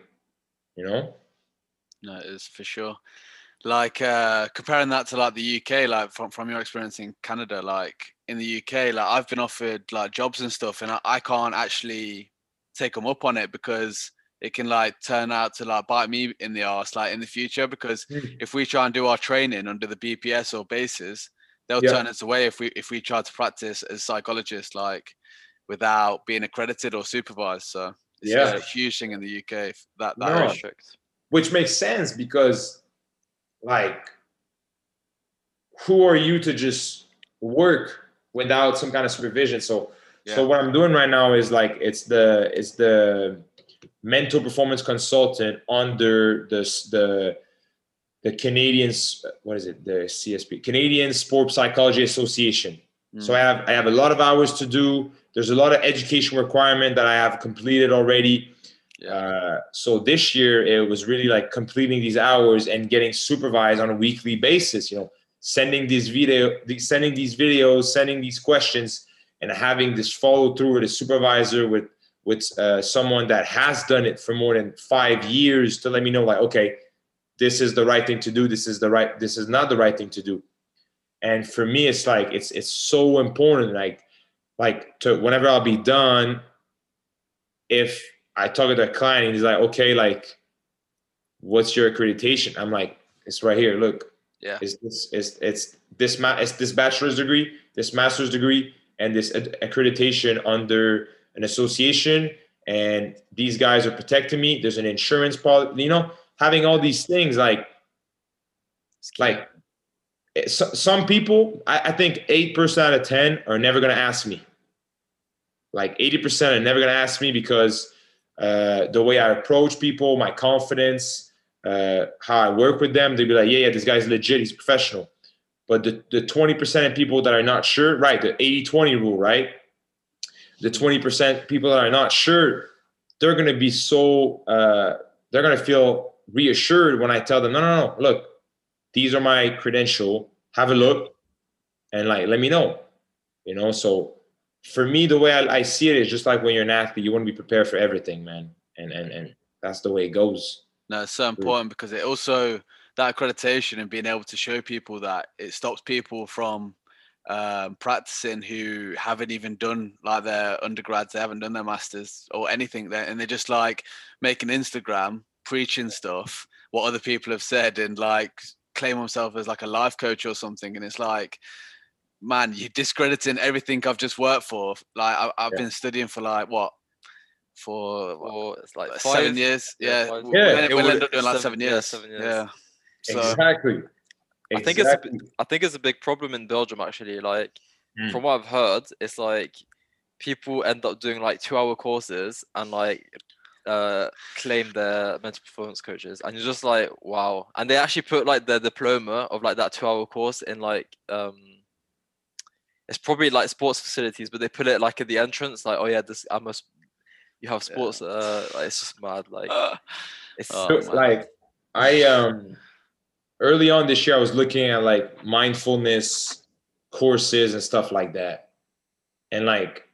you know? No, it is for sure. Like uh, comparing that to like the UK, like from, from your experience in Canada, like in the UK, like I've been offered like jobs and stuff and I, I can't actually take them up on it because it can like turn out to like bite me in the ass like in the future because mm. if we try and do our training under the BPS or BASES, they'll yeah. turn us away if we if we try to practice as psychologists like without being accredited or supervised. So it's yeah. a huge thing in the UK that that no. restrict. Which makes sense because like who are you to just work without some kind of supervision? So yeah. so what I'm doing right now is like it's the it's the mental performance consultant under the the the Canadian what is it the CSP Canadian Sport Psychology Association. Mm. So I have I have a lot of hours to do. There's a lot of education requirement that I have completed already. Yeah. Uh, so this year it was really like completing these hours and getting supervised on a weekly basis. You know, sending these video, sending these videos, sending these questions, and having this follow through with a supervisor with with uh, someone that has done it for more than five years to let me know like okay this is the right thing to do this is the right this is not the right thing to do. And for me it's like it's it's so important like like to whenever i'll be done if i talk to a client and he's like okay like what's your accreditation? I'm like it's right here look yeah. it's this it's it's this ma- it's this bachelor's degree this master's degree and this accreditation under an association and these guys are protecting me. There's an insurance policy you know having all these things like like eh, some people I, I think 8% out of 10 are never going to ask me. Like 80% are never going to ask me because uh, the way i approach people my confidence uh, how i work with them they'd be like yeah yeah this guy's legit he's professional. But the, the 20% of people that are not sure right the 80-20 rule right the 20% people that are not sure, they're going to be so, uh, they're going to feel reassured when I tell them, no, no, no, look, these are my credential. Have a look and like, let me know, you know? So for me, the way I, I see it is just like when you're an athlete, you want to be prepared for everything, man. And, and, and that's the way it goes. No, it's so important because it also that accreditation and being able to show people that it stops people from um, practicing who haven't even done like their undergrads, they haven't done their masters or anything there, and they're just like making Instagram preaching stuff what other people have said and like claim himself as like a life coach or something, and it's like. Man, you're discrediting everything I've just worked for. Like I, have yeah. been studying for like what for, for it's like five, seven years. Yeah, yeah. yeah. We'll, we'll end up doing like seven, seven years. Yeah, seven years. Yeah. So, exactly. I think it's a, I think it's a big problem in Belgium actually. Like mm. from what I've heard, it's like people end up doing like two hour courses and like uh claim their mental performance coaches and you're just like wow and they actually put like their diploma of like that two hour course in like um it's probably like sports facilities but they put it like at the entrance like oh yeah this i must you have sports. Yeah. Uh, like, it's just mad. Like it's oh, like I um early on this year I was looking at like mindfulness courses and stuff like that, and like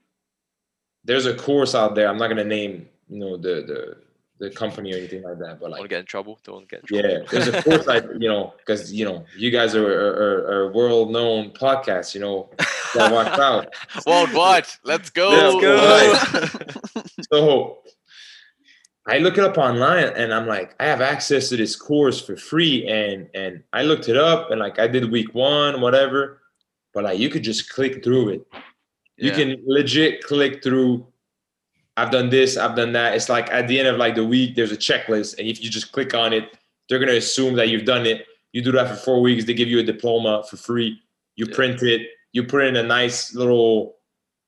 there's a course out there. I'm not gonna name you know the the the company or anything like that. But like, don't get in trouble. Don't get in trouble. Yeah, there's a course I, you know, because you know, you guys are are, are world known podcasts. You know, watch out. Worldwide. Let's go. Let's go. so I look it up online and I'm like, I have access to this course for free. And and I looked it up and like I did week one, whatever. But like you could just click through it. You yeah. can legit click through I've done this, I've done that. It's like at the end of like the week, there's a checklist, and if you just click on it, they're gonna assume that you've done it. You do that for four weeks, they give you a diploma for free. You yeah. print it, you put in a nice little,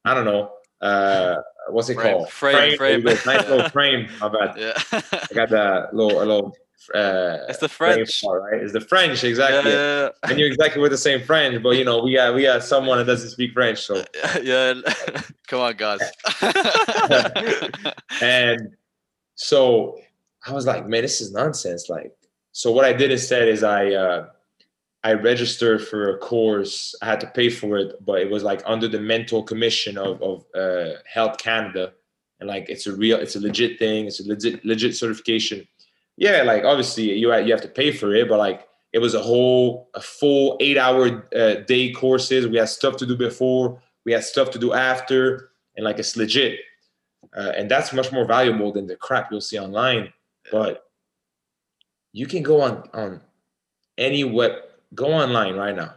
I don't know, uh, what's it frame, called? Frame, frame. frame. nice little frame. How about? Yeah. I got that little, a little uh, it's the French, part, right? It's the French, exactly. Yeah, yeah, yeah. And you're exactly with the same French, but you know, we got we got someone that doesn't speak French, so yeah. Come on, guys. and so I was like, man, this is nonsense. Like, so what I did instead is I uh, I registered for a course. I had to pay for it, but it was like under the mental commission of of uh, Health Canada, and like it's a real, it's a legit thing. It's a legit legit certification yeah, like obviously you you have to pay for it, but like it was a whole a full eight hour uh, day courses. We had stuff to do before, we had stuff to do after, and like it's legit, uh, and that's much more valuable than the crap you'll see online. But you can go on on any web go online right now.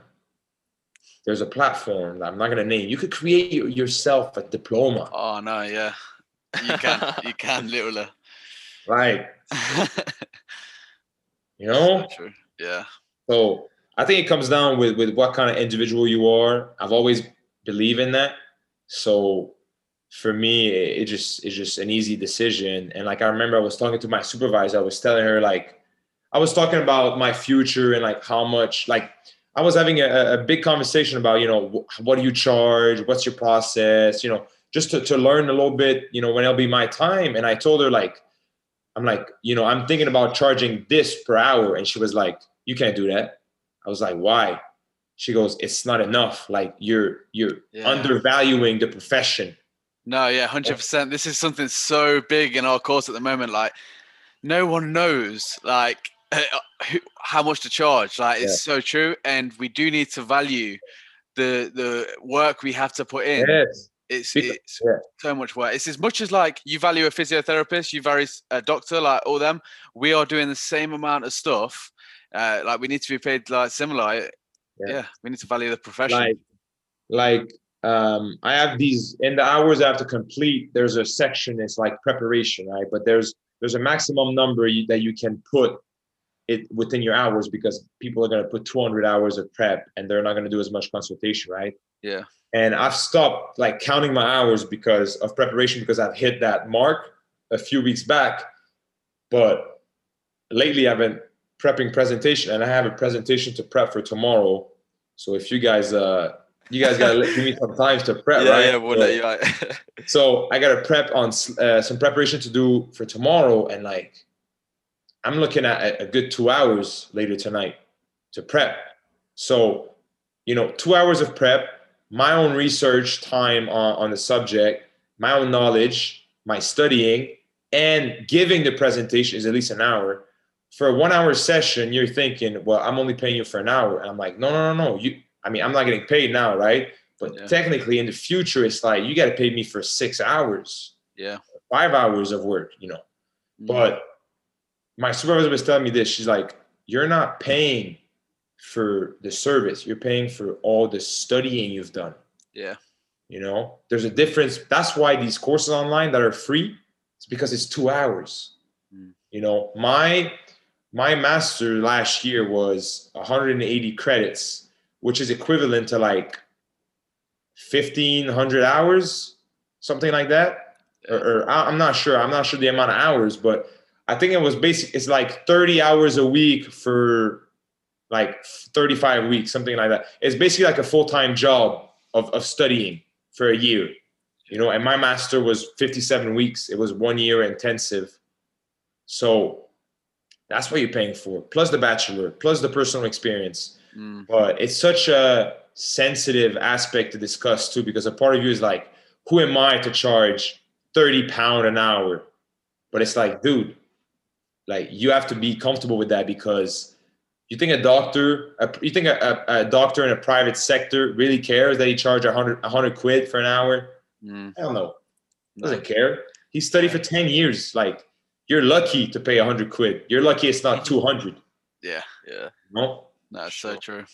There's a platform that I'm not gonna name. You could create yourself a diploma. Oh no, yeah, you can, you can literally. Right. you know? True. Yeah. So I think it comes down with with what kind of individual you are. I've always believed in that. So for me, it, it just it's just an easy decision. And like I remember I was talking to my supervisor, I was telling her like I was talking about my future and like how much like I was having a, a big conversation about, you know, what do you charge? What's your process? You know, just to, to learn a little bit, you know, when it'll be my time. And I told her like, I'm like, you know, I'm thinking about charging this per hour. And she was like, you can't do that. I was like, why? She goes, it's not enough. Like you're you're yeah. undervaluing the profession. No, yeah, hundred percent. This is something so big in our course at the moment. Like, no one knows like how much to charge. Like, it's yeah. so true, and we do need to value the the work we have to put in. Yes. It's, it's yeah. so much work. It's as much as like you value a physiotherapist, you value a doctor, like all them. We are doing the same amount of stuff. Uh, like we need to be paid like similar. Yeah, yeah we need to value the profession. Like, like um, I have these in the hours I have to complete. There's a section. It's like preparation, right? But there's there's a maximum number you, that you can put it within your hours because people are going to put 200 hours of prep and they're not going to do as much consultation, right? Yeah and I've stopped like counting my hours because of preparation because I've hit that mark a few weeks back. But lately I've been prepping presentation and I have a presentation to prep for tomorrow. So if you guys uh you guys gotta give me some time to prep, yeah, right? Yeah, well, so, yeah. so I gotta prep on uh, some preparation to do for tomorrow, and like I'm looking at a, good two hours later tonight to prep. So you know, two hours of prep, my own research time on, on the subject, my own knowledge, my studying, and giving the presentation is at least an hour. For a one hour session, you're thinking, well, I'm only paying you for an hour. And I'm like, no, no, no, no. You, I mean, I'm not getting paid now, right? But yeah. technically, in the future, it's like you got to pay me for six hours, yeah, five hours of work, you know. Mm-hmm. But my supervisor was telling me this. She's like, you're not paying for the service. You're paying for all the studying you've done. Yeah. You know, there's a difference. That's why these courses online that are free, it's because it's two hours. Mm. You know, my my master last year was 180 credits, which is equivalent to like 1500 hours, something like that. Or, or I'm not sure. I'm not sure the amount of hours, but I think it was basic. It's like 30 hours a week for like 35 weeks, something like that. It's basically like a full time job of, of studying for a year, you know. And my master was 57 weeks. It was one year intensive. So that's what you're paying for, plus the bachelor, plus the personal experience. Mm. But it's such a sensitive aspect to discuss too, because a part of you is like, who am I to charge 30 pound an hour? But it's like, dude, like you have to be comfortable with that because you think a doctor, a, you think a, a, doctor in a private sector really cares that he charge a hundred, a hundred quid for an hour? Mm. I don't know. Doesn't care. He studied for 10 years. Like you're lucky to pay a hundred quid. You're lucky it's not 200. Yeah. Yeah. No, that's sure. so true.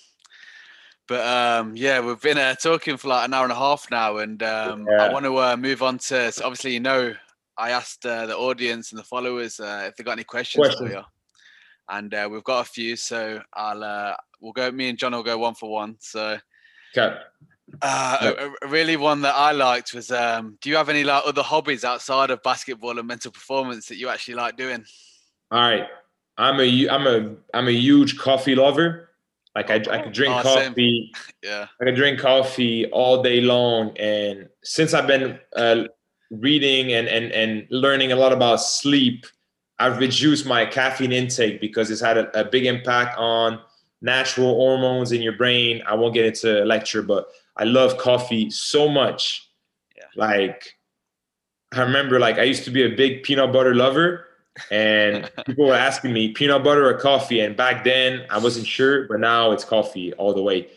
But um, yeah, we've been uh, talking for like an hour and a half now, and um, yeah. I want to uh, move on to. So obviously, you know, I asked uh, the audience and the followers uh, if they got any questions Question. for you, and uh, we've got a few. So I'll uh, we'll go. Me and John will go one for one. So okay. Uh, a, a really one that I liked was um, do you have any like other hobbies outside of basketball and mental performance that you actually like doing? All right. I'm a I'm a I'm a huge coffee lover. Like I, I could drink oh, coffee. yeah. I could drink coffee all day long. And since I've been uh, reading and, and, and learning a lot about sleep, I've reduced my caffeine intake because it's had a, a big impact on natural hormones in your brain. I won't get into a lecture, but I love coffee so much. Yeah. Like I remember like I used to be a big peanut butter lover and people were asking me peanut butter or coffee and back then i wasn't sure but now it's coffee all the way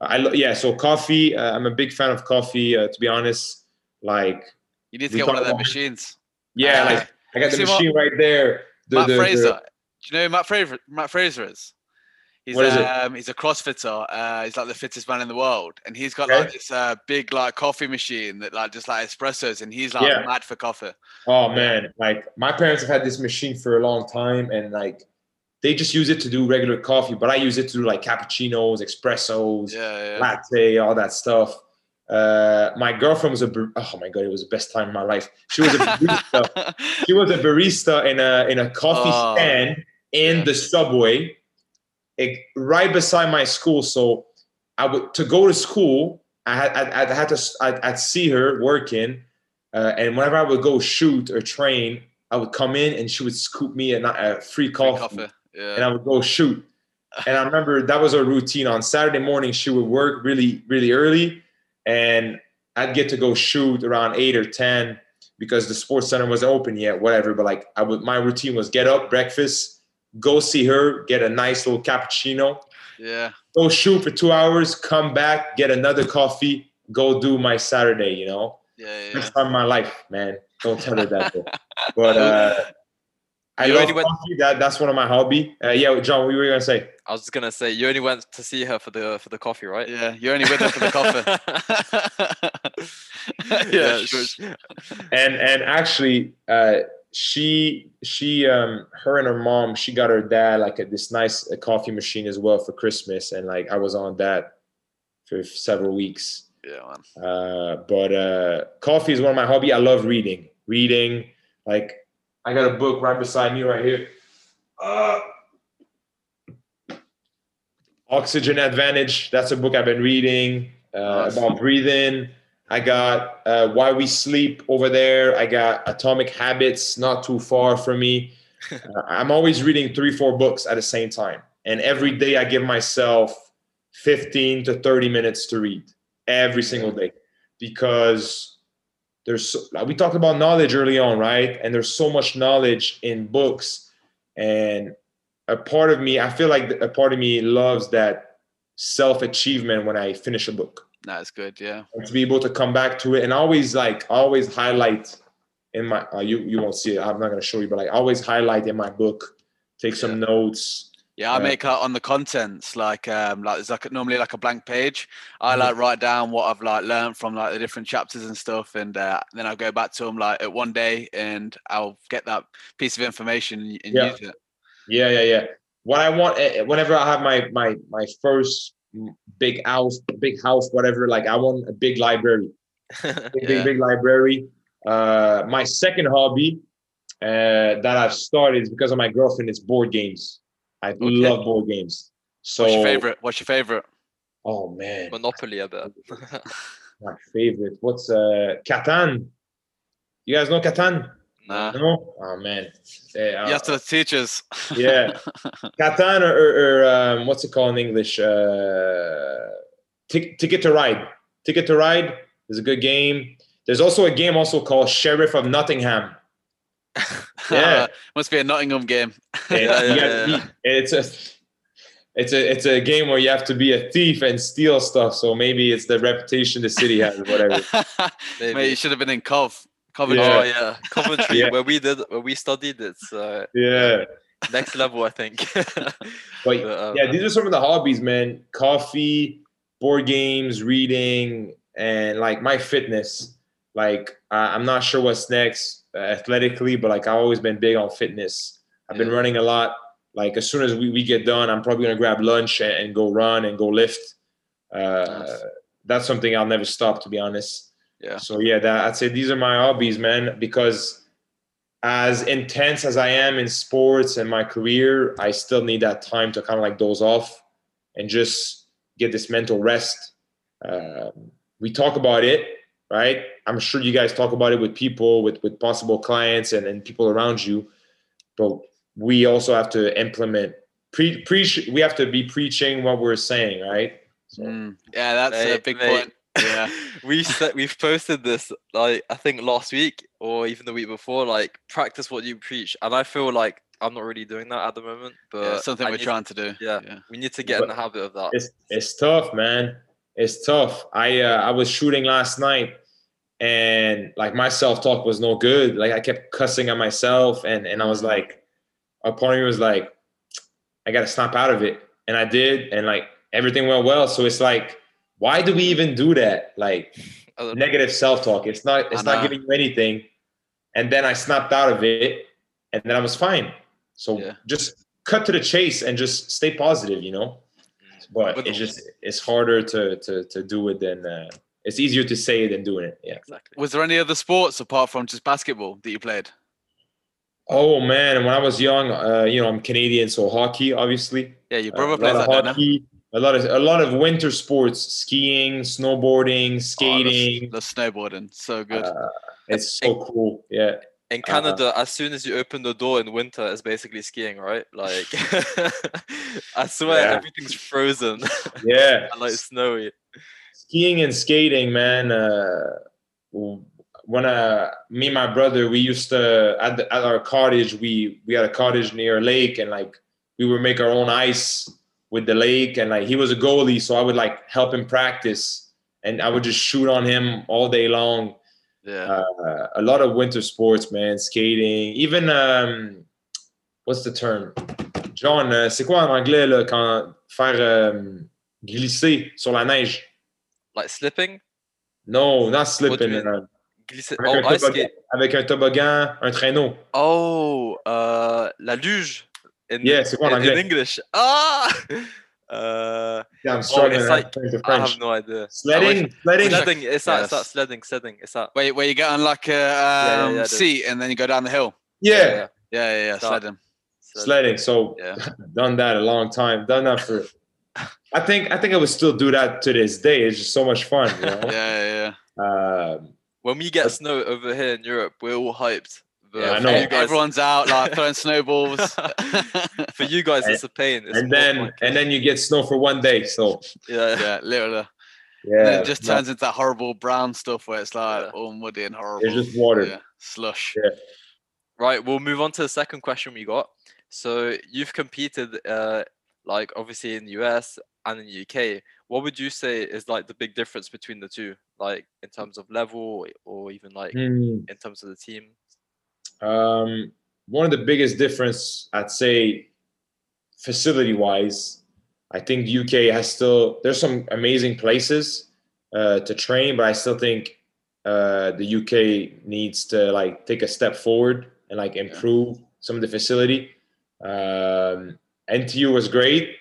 i yeah so coffee uh, i'm a big fan of coffee uh, to be honest like you need to get one of the machines yeah uh, like i got the machine what, right there the, mat the, fraser the, do you know mat fraser mat fraser is He's what is um, he's a CrossFitter. Uh, he's like the fittest man in the world, and he's got okay. like this uh, big like coffee machine that like just like espressos, and he's like yeah. mad for coffee. Oh man, like my parents have had this machine for a long time, and like they just use it to do regular coffee, but I use it to do like cappuccinos, espressos, yeah, yeah. latte, all that stuff. Uh, my girlfriend was a oh my god, it was the best time of my life. She was a barista. she was a barista in a in a coffee oh, stand in yeah. the subway it, right beside my school. So I would to go to school. I had I, I had to I'd, I'd, see her working, uh, and whenever I would go shoot or train, I would come in and she would scoop me a, a free coffee, free coffee. Yeah. and I would go shoot. And I remember that was our routine. On Saturday morning, she would work really really early, and I'd get to go shoot around eight or ten because the sports center wasn't open yet. Whatever, but like I would, my routine was get up, breakfast, go see her, get a nice little cappuccino. Yeah. Go shoot for two hours, come back, get another coffee, go do my Saturday, you know? Yeah, yeah. Best time of my life, man. Don't tell her that. but uh, I you love coffee. Went... That, that's one of my hobby. Uh, yeah, John, what were you gonna say? I was just gonna say you only went to see her for the for the coffee, right? Yeah, you only went there for the coffee. yeah, sure. And and actually, uh, she she um her and her mom she got her dad like a, this nice a coffee machine as well for christmas and like i was on that for several weeks yeah man. uh but uh coffee is one of my hobby i love reading reading like i got a book right beside me right here uh oxygen advantage that's a book i've been reading uh, about breathing I got uh, Why We Sleep over there. I got Atomic Habits not too far from me. uh, I'm always reading three, four books at the same time. And every day I give myself 15 to 30 minutes to read every single day because there's like we talked about knowledge early on, right? And there's so much knowledge in books, and a part of me, I feel like a part of me loves that self achievement when I finish a book. That's good, yeah. And to be able to come back to it and always like always highlight in my uh, you you won't see it. I'm not gonna show you, but like always highlight in my book, take some yeah. notes, yeah, I make uh, on the contents like um like there's like normally like a blank page. I mm-hmm. like write down what I've like learned from like the different chapters and stuff, and uh, then I'll go back to them like at one day, and I'll get that piece of information and, yeah. use it. Yeah, yeah, yeah. What I want, eh, eh, whenever I have my my my first big house, big house, whatever, like I want a big library, big, yeah. big big library. Uh, my second hobby uh, that I've started is because of my girlfriend. It's board games. I okay. love board games. So what's your favorite? What's your favorite? Oh man, Monopoly, I bet. My favorite. What's uh Catan? You guys know Catan? Nah. No? Oh man. Hey, uh, yes, to the teachers. yeah. Catan or, or, or um, what's it called in English? Uh, t- Ticket to Ride. Ticket to Ride is a good game. There's also a game also called Sheriff of Nottingham. yeah, must be a Nottingham game. yeah, yeah, yeah. It's a it's a it's a game where you have to be a thief and steal stuff. So maybe it's the reputation the city has, whatever. Mate, you should have been in Cov. Coventry. Yeah. Oh yeah, Coventry, yeah. where we did where we studied. It's uh, yeah, next level, I think. but, but um, yeah, these are some of the hobbies, man. Coffee, board games, reading, and like my fitness. Like uh, I'm not sure what's next athletically, but like I've always been big on fitness. I've been running a lot. Like as soon as we, we get done, I'm probably gonna grab lunch and, and go run and go lift. Uh, nice. That's something I'll never stop, to be honest. Yeah. So yeah, that I'd say these are my hobbies, man. Because as intense as I am in sports and my career, I still need that time to kind of like doze off and just get this mental rest. Uh, we talk about it, right? I'm sure you guys talk about it with people, with with possible clients and, and people around you. But we also have to implement pre preach we have to be preaching what we're saying, right? So, mm, yeah, that's a big point. Yeah. we said we've posted this like I think last week or even the week before, like practice what you preach. And I feel like I'm not really doing that at the moment, but yeah, something I we're trying to do. Yeah, yeah, we need to get but in the habit of that. It's it's tough, man. It's tough. I uh, I was shooting last night and like my self-talk was no good. Like i kept cussing at myself and and i was like a part of me was like i gotta snap out of it. And i did and like everything went well. So it's like why do we even do that? Like negative self-talk. It's not it's not giving you anything. And then i snapped out of it and then i was fine. So yeah. just cut to the chase and just stay positive you know? But, but it's just it's harder to to to do it than uh, it's easier to say than doing it. Yeah, exactly. Was there any other sports apart from just basketball that you played? Oh man, when I was young, uh, you know, I'm Canadian, so hockey, obviously. Yeah, your brother uh, plays that. Hockey, a lot of a lot of winter sports: skiing, snowboarding, skating. Oh, the, the, snowboarding, so good. Uh, it's so cool. Yeah. In uh, Canada, as soon as you open the door in winter, it's basically skiing, right? Like, I swear, yeah. everything's frozen. Yeah. and like snowy skiing and skating, man. Uh, when uh, me and my brother, we used to at, the, at our cottage. We we had a cottage near a lake, and like we would make our own ice with the lake. And like he was a goalie, so I would like help him practice, and I would just shoot on him all day long. Yeah, uh, a lot of winter sports, man. Skating, even um, what's the term? John, uh, c'est quoi en anglais là, quand faire euh, glisser sur la neige? Like slipping? No, not slipping. Uh, Glisser. Avec, oh, un toboggan, avec un toboggan, un traîneau. Oh, uh, la luge. In, yeah, c'est quoi en anglais? In English. Ah! Uh, yeah, I'm struggling. Oh, like, I have no idea. Sledding, sledding, sledding. It's that. Yes. It's that sledding, sledding. It's that. Where, where you get on like a um, yeah, yeah, yeah, seat and then you go down the hill. Yeah, yeah, yeah, yeah. yeah sledding. Sledding. So yeah. done that a long time. Done that for I think I think I would still do that to this day. It's just so much fun. You know? yeah, yeah. Um, when we get snow over here in Europe, we're all hyped. yeah, I know. Guys, Everyone's out like throwing snowballs. for you guys, it's a pain. It's and then and then you get snow for one day. So yeah, yeah, literally. Yeah, it just turns no. into that horrible brown stuff where it's like yeah. all muddy and horrible. It's just water. Yeah. Slush. Yeah. Right, we'll move on to the second question we got. So you've competed, uh, like obviously in the US and in the UK. What would you say is like the big difference between the two, like in terms of level or even like mm. in terms of the team? Um, one of the biggest difference, I'd say, facility wise, I think the UK has still there's some amazing places uh, to train, but I still think uh, the UK needs to like take a step forward and like improve yeah. some of the facility. Um, NTU was great,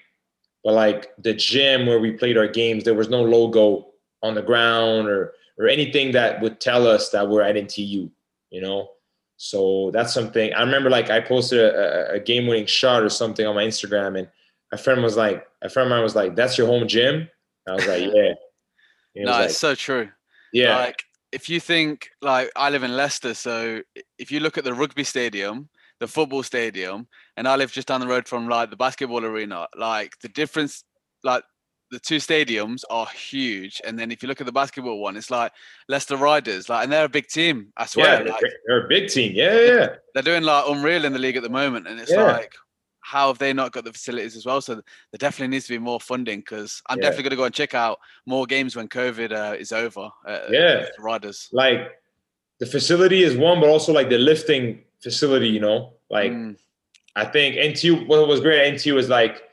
but like the gym where we played our games, there was no logo on the ground or or anything that would tell us that we're at NTU. You know, so that's something I remember. Like I posted a, a game-winning shot or something on my Instagram, and a friend was like, a friend of mine was like, "That's your home gym." I was like, "Yeah." no, like, it's so true. Yeah. Like if you think like I live in Leicester, so if you look at the rugby stadium, the football stadium, and I live just down the road from like the basketball arena, like the difference, like the two stadiums are huge. And then if you look at the basketball one, it's like Leicester Riders, like, and they're a big team. I swear, yeah, like, they're a big team. Yeah, yeah. They're doing like unreal in the league at the moment, and it's yeah. like, how have they not got the facilities as well? So there definitely needs to be more funding because I'm yeah. definitely going to go and check out more games when COVID uh, is over. Uh, yeah, riders. Like the facility is one, but also like the lifting facility. You know, like mm. I think NTU. What was great at NTU was like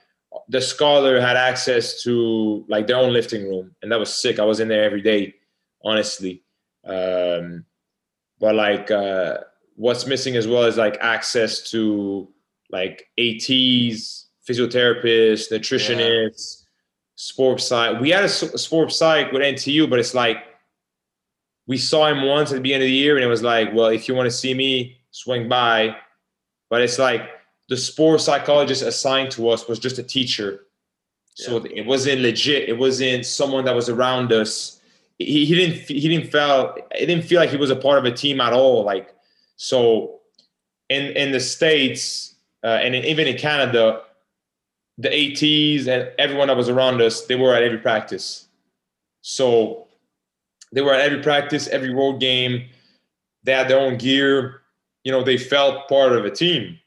the scholar had access to like their own lifting room, and that was sick. I was in there every day, honestly. Um, but like, uh, what's missing as well is like access to like ATs, physiotherapists, nutritionists, yeah. sports psych. We had a sports psych with NTU, but it's like we saw him once at the beginning of the year, and it was like, well, if you want to see me, swing by. But it's like the sports psychologist assigned to us was just a teacher. So yeah. it wasn't legit. It wasn't someone that was around us. He, he didn't he didn't feel it didn't feel like he was a part of a team at all. Like so, in in the states, uh, and in, even in Canada, the ATs and everyone that was around us, they were at every practice. So they were at every practice, every road game. They had their own gear. You know, they felt part of a team.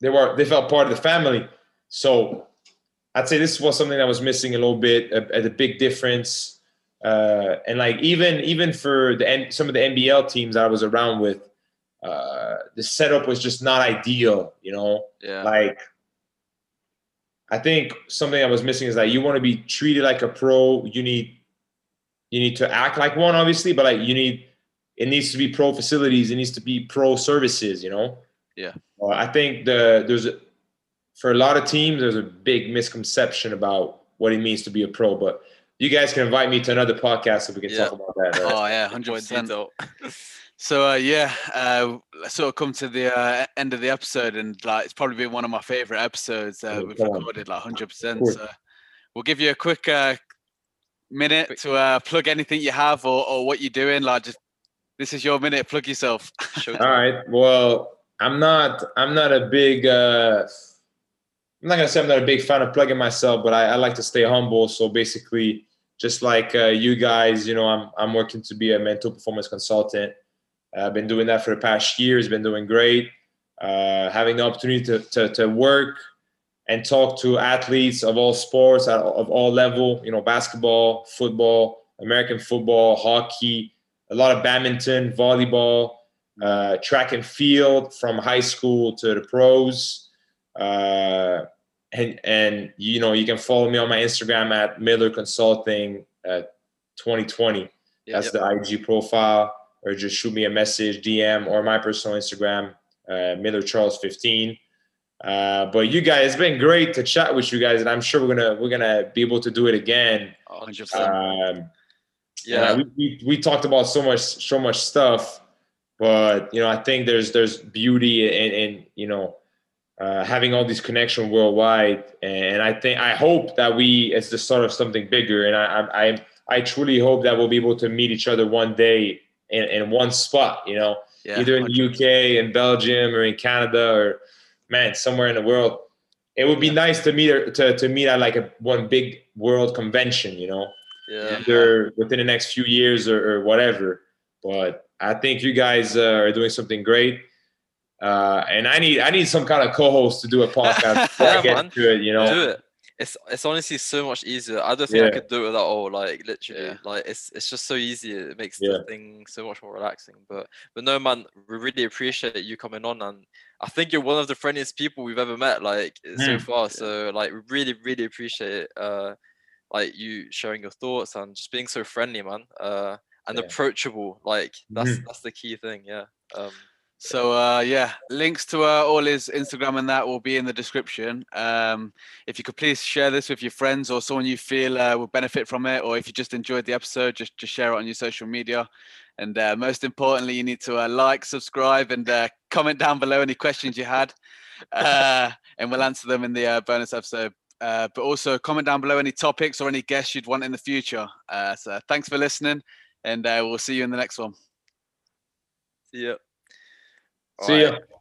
They were they felt part of the family. So I'd say this was something that was missing a little bit, a, a big difference. Uh, and like even even for the some of the NBL teams I was around with, uh, the setup was just not ideal, you know? Yeah. Like, I think something I was missing is that you want to be treated like a pro. You need, you need to act like one, obviously, but like you need, it needs to be pro facilities. It needs to be pro services, you know? Yeah. Uh, I think the, there's a, for a lot of teams, there's a big misconception about what it means to be a pro, but you guys can invite me to another podcast so we can yeah. talk about that. Right? Oh yeah, hundred percent. So uh, yeah, uh, let's sort of come to the uh, end of the episode, and like it's probably been one of my favorite episodes uh, we've recorded, like hundred percent. So we'll give you a quick uh, minute to uh, plug anything you have or, or what you're doing. Like, just this is your minute. Plug yourself. All right. Well, I'm not. I'm not a big. Uh, I'm not gonna say I'm not a big fan of plugging myself, but I, I like to stay humble. So basically, just like uh, you guys, you know, I'm I'm working to be a mental performance consultant. I've been doing that for the past year. It's been doing great. Uh, having the opportunity to, to, to, work and talk to athletes of all sports, of all level, you know, basketball, football, American football, hockey, a lot of badminton, volleyball, uh, track and field from high school to the pros. Uh, and, and, you know, you can follow me on my Instagram at Miller Consulting 2020. That's yep. the IG profile or just shoot me a message, DM, or my personal Instagram, uh, Miller Charles 15. Uh, but you guys, it's been great to chat with you guys, and I'm sure we're gonna we're gonna be able to do it again. 100%. Um, yeah, we, we, we talked about so much so much stuff, but you know I think there's there's beauty and in you know uh, having all these connections worldwide, and I think I hope that we it's the start of something bigger, and I I I, truly hope that we'll be able to meet each other one day in, in one spot, you know, yeah, either in the UK, in Belgium, or in Canada, or man, somewhere in the world. It would be nice to meet to to meet at like a one big world convention, you know. yeah. either within the next few years or, or whatever. But I think you guys uh, are doing something great. Uh, and I need I need some kind of co-host to do a podcast before Yeah, I get man. to it. You know, do it. It's it's honestly so much easier. I don't think I could do it without all. Like literally, Yeah. like it's it's just so easy. It makes Yeah. the thing so much more relaxing. But but no man, we really appreciate you coming on, and I think you're one of the friendliest people we've ever met. Like so Mm. far. So like we really really appreciate it. Uh, like you sharing your thoughts and just being so friendly, man. Uh, and Yeah. approachable. Like that's Mhm. that's the key thing. Yeah. Um, So uh, yeah, links to uh, all his Instagram and that will be in the description. Um, if you could please share this with your friends or someone you feel uh, will benefit from it, or if you just enjoyed the episode, just just share it on your social media. And uh, most importantly, you need to uh, like, subscribe, and uh, comment down below any questions you had, uh, and we'll answer them in the uh, bonus episode. Uh, but also comment down below any topics or any guests you'd want in the future. Uh, so thanks for listening, and uh, we'll see you in the next one. see ya. see Alright. ya.